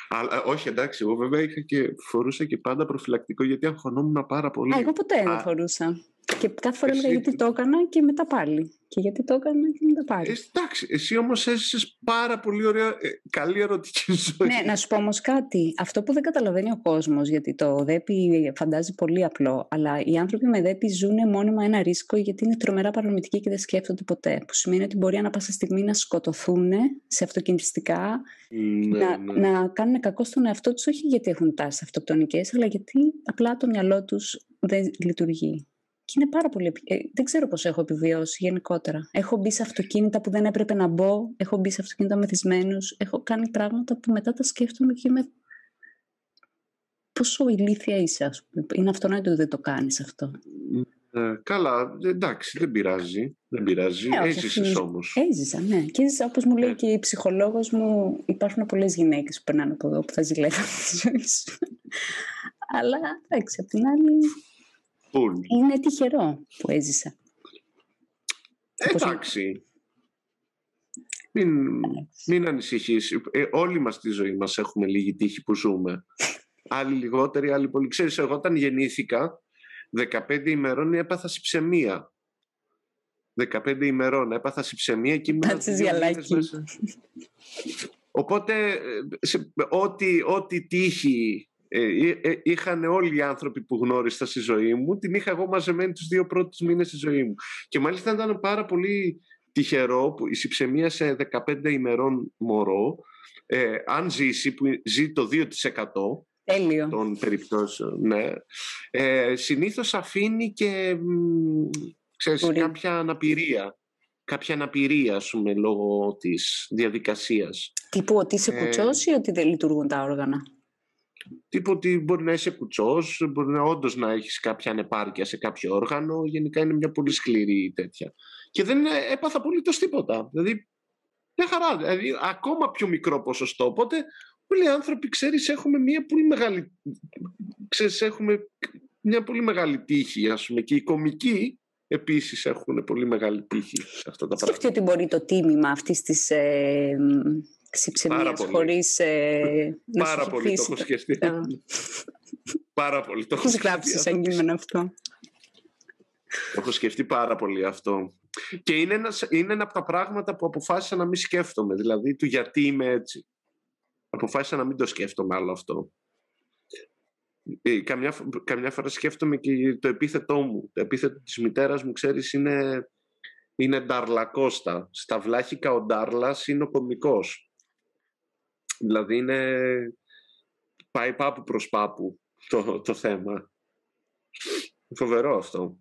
Αλλά όχι, εντάξει, εγώ βέβαια είχα και, φορούσα και πάντα προφυλακτικό γιατί αγχωνόμουν πάρα πολύ. Α, εγώ ποτέ δεν Α. φορούσα. Και κάθε φορά έλεγα γιατί το έκανα και μετά πάλι. Και γιατί το έκανα και μετά πάλι. Ε, εντάξει, εσύ όμως έζησες πάρα πολύ ωραία, ε, καλή ερωτική ζωή. Ναι, να σου πω όμως κάτι. Αυτό που δεν καταλαβαίνει ο κόσμος, γιατί το ΔΕΠΗ φαντάζει πολύ απλό, αλλά οι άνθρωποι με ΔΕΠΗ ζουν μόνιμα ένα ρίσκο γιατί είναι τρομερά παρανομητικοί και δεν σκέφτονται ποτέ. Που σημαίνει ότι μπορεί ανά πάσα στιγμή να σκοτωθούν σε αυτοκινητιστικά, Ναι, να, ναι. να κάνουν κακό στον εαυτό τους, όχι γιατί έχουν τάσεις αυτοκτονικές, αλλά γιατί απλά το μυαλό τους δεν λειτουργεί. Και είναι πάρα πολύ. επι- ε, δεν ξέρω πώς έχω επιβιώσει γενικότερα. Έχω μπει σε αυτοκίνητα που δεν έπρεπε να μπω. Έχω μπει σε αυτοκίνητα μεθυσμένους. Έχω κάνει πράγματα που μετά τα σκέφτομαι και είμαι. Πόσο ηλίθια είσαι, ας πούμε. Είναι αυτονόητο ότι δεν το κάνεις αυτό. Ε, καλά, εντάξει, δεν πειράζει. Δεν πειράζει. Ε, όχι, Έζησες αυτή- όμως. Έζησα, ναι. Και έζησα, όπως μου λέει Ε. και η ψυχολόγος μου, υπάρχουν πολλές γυναίκες που περνάνε από εδώ που θα ζηλεύουν τη ζωή σου. Αλλά εντάξει, απ' την άλλη είναι τυχερό που έζησα. Πώς- Εντάξει. Μην, μην ανησυχείς. Ε, όλοι μας στη ζωή μας έχουμε λίγη τύχη που ζούμε. Άλλοι λιγότεροι, άλλοι πολύ. Ξέρεις, εγώ όταν γεννήθηκα, 15 ημερών έπαθα συψεμία. 15 ημερών έπαθα συψεμία και ήμουν Κάτσε δύο μήνες γυαλάκι. μέσα. Οπότε, ε, σε, ό,τι, ό,τι τύχη ε, ε, ε, είχαν όλοι οι άνθρωποι που γνώρισα στη ζωή μου, την είχα εγώ μαζεμένη τους δύο πρώτους μήνες στη ζωή μου. Και μάλιστα ήταν πάρα πολύ τυχερό που η συψεμία σε 15 ημερών μωρό, ε, αν ζήσει, που ζει το 2% Τέλειο. των περιπτώσεων, ναι, ε, συνήθως αφήνει και μ, ξέρεις, Μπορεί. κάποια αναπηρία. Κάποια αναπηρία, ας πούμε, λόγω της διαδικασίας. Τύπου ότι είσαι Ε. κουτσός ή ότι δεν λειτουργούν τα όργανα; Τύπου ότι μπορεί να είσαι κουτσός, μπορεί να όντως να έχεις κάποια ανεπάρκεια σε κάποιο όργανο. Γενικά είναι μια πολύ σκληρή τέτοια. Και δεν ε, έπαθα απολύτως τίποτα. Δηλαδή, μια χαρά. Δηλαδή, ακόμα πιο μικρό ποσοστό. Οπότε, όλοι οι άνθρωποι, ξέρεις, έχουμε μια πολύ μεγάλη... Ξέρεις, έχουμε μια πολύ μεγάλη τύχη, ας πούμε. Και οι κομικοί επίσης έχουν πολύ μεγάλη τύχη σε αυτά τα πράγματα. Σκέφτεται ότι μπορεί το τίμημα αυτής της ε, Πάρα ξυψεμία πολύ. χωρίς ε, να Πάρα σου πολύ το έχω σκεφτεί. Πάρα πολύ το έχω Έχει σκεφτεί γράψει αυτό. σαν κείμενο αυτό; Το έχω σκεφτεί πάρα πολύ αυτό. Και είναι, ένας, είναι ένα από τα πράγματα που αποφάσισα να μην σκέφτομαι. Δηλαδή, του γιατί είμαι έτσι. Αποφάσισα να μην το σκέφτομαι άλλο αυτό. Ε, καμιά, φο- καμιά φορά σκέφτομαι και το επίθετό μου. Το επίθετο της μητέρας μου, ξέρεις, είναι, είναι Νταρλακώστα. Στα βλάχικα ο Ντάρλας είναι ο κομικός. Δηλαδή είναι... Πάει πάπου προς πάπου το, το θέμα. Φοβερό αυτό.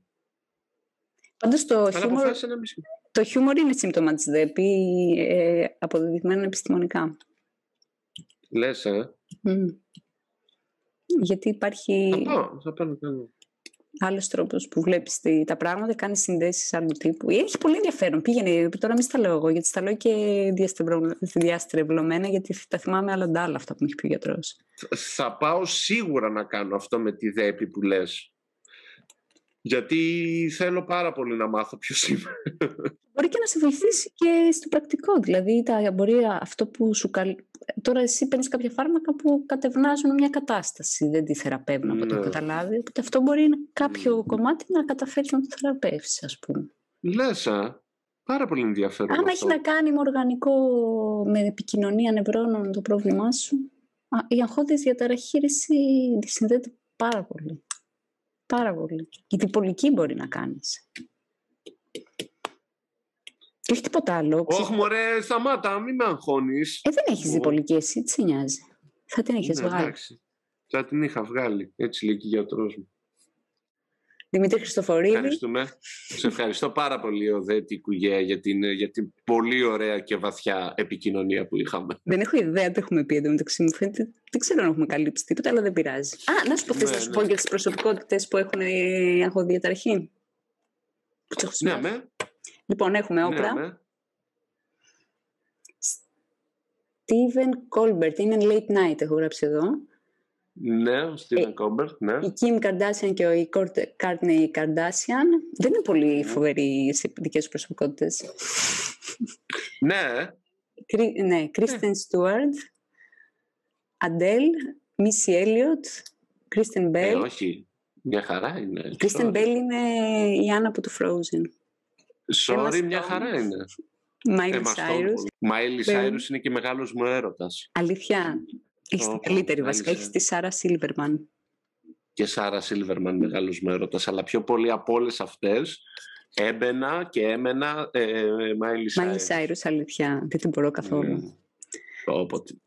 Πάντως το Αλλά χιούμορ, αποφάσισα να μην σκέφτομαι. το χιούμορ είναι σύμπτωμα της ΔΕΠΗ, ε, αποδεδειγμένο επιστημονικά. Λες, ε. Μμ. Γιατί υπάρχει Θα πάω, θα πάω να κάνω. Άλλος τρόπος που βλέπεις τα πράγματα, κάνεις συνδέσεις άλλου τύπου. Έχει πολύ ενδιαφέρον. Πήγαινε, τώρα μην στα λέω εγώ, γιατί στα λέω και διαστρεβλω- διαστρεβλωμένα, γιατί τα θυμάμαι άλλα ντάλα αυτά που μου έχει πει ο γιατρός. Θα πάω σίγουρα να κάνω αυτό με τη ΔΕΠΗ που λες. Γιατί θέλω πάρα πολύ να μάθω ποιος είμαι. Μπορεί και να σε βοηθήσει και στο πρακτικό. Δηλαδή, τα, μπορεί αυτό που σου καλ... Τώρα εσύ παίρνεις κάποια φάρμακα που κατευνάζουν μια κατάσταση. Δεν τη θεραπεύουν από το Ναι. καταλάβει. Οπότε αυτό μπορεί να- κάποιο Ναι. κομμάτι να καταφέρει να το θεραπεύσει, ας πούμε. Λες, α. Πάρα πολύ ενδιαφέρον Αν αυτό. έχει να κάνει με οργανικό, με επικοινωνία νευρώνων το πρόβλημά σου, α, η αγχώδης διαταραχήρηση τη συνδέεται πάρα πολύ. Πάρα πολύ. Η διπολική μπορεί να κάνεις. Και όχι τίποτα άλλο. Όχι μωρέ, σταμάτα, μην με αγχώνεις. Ε, δεν έχεις Ω. διπολική εσύ, τι σε νοιάζει. Θα την έχεις Ναι, βγάλει. εντάξει. Θα την είχα βγάλει. Έτσι λέει και ο γιατρός μου. Δημήτρη Χριστοφορίδη, Ευχαριστούμε. Σε ευχαριστώ πάρα πολύ, Οδέτη Κουγέα, για την, για την πολύ ωραία και βαθιά επικοινωνία που είχαμε. δεν έχω ιδέα τι έχουμε πει εντωμεταξύ μου. Φαίνεται, δεν ξέρω αν έχουμε καλύψει τίποτα, αλλά δεν πειράζει. Α, να σου πω, θες Ναι, να σου ναι. πω για τις προσωπικότητες που έχουν ε, αγχοδιαταραχή. Που τις έχω Ναι, σημειώσει. με. Λοιπόν, έχουμε Ναι, όπρα. με. Steven Colbert, είναι late night, έχω γράψει εδώ. Ναι, ο Ε, Στίβεν Κόμπερτ, ναι. Η Kim Kardashian και ο Courtney Kardashian δεν είναι πολύ φοβεροί σε δικές τους προσωπικότητες. Ναι, Κρι- Ναι, Kristen Stewart, Adele, Missy Elliott, Kristen ε, Bell. όχι. Μια χαρά είναι. Η Κρίστεν Μπέλ είναι η Άννα από το Frozen. Sorry, μια χαρά είναι. Μάιλι Σάιρους. Μάιλι Σάιρους είναι και μεγάλος μου έρωτας. Αλήθεια. Έχεις την καλύτερη βασικά. Έχεις τη Σάρα Σίλβερμαν. Και Σάρα Σίλβερμαν μεγάλος μου έρωτας. Αλλά πιο πολύ από όλες αυτές έμπαινα και έμενα Μάιλι Σάιρους. Μάιλι Σάιρους, αλήθεια. Δεν την μπορώ καθόλου. Όποτε.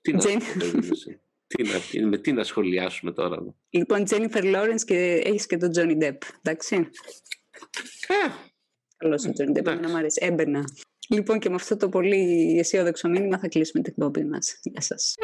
Τι να τι να, με τι να σχολιάσουμε τώρα. Λοιπόν, Τζένιφερ Λόρενς και έχεις και τον Τζόνι Ντεπ, εντάξει. Ε, Καλώς ο Τζόνι Ντεπ, να μου αρέσει. Έμπαινα. Λοιπόν, και με αυτό το πολύ αισιόδοξο μήνυμα θα κλείσουμε την εκπομπή μας. Γεια σας.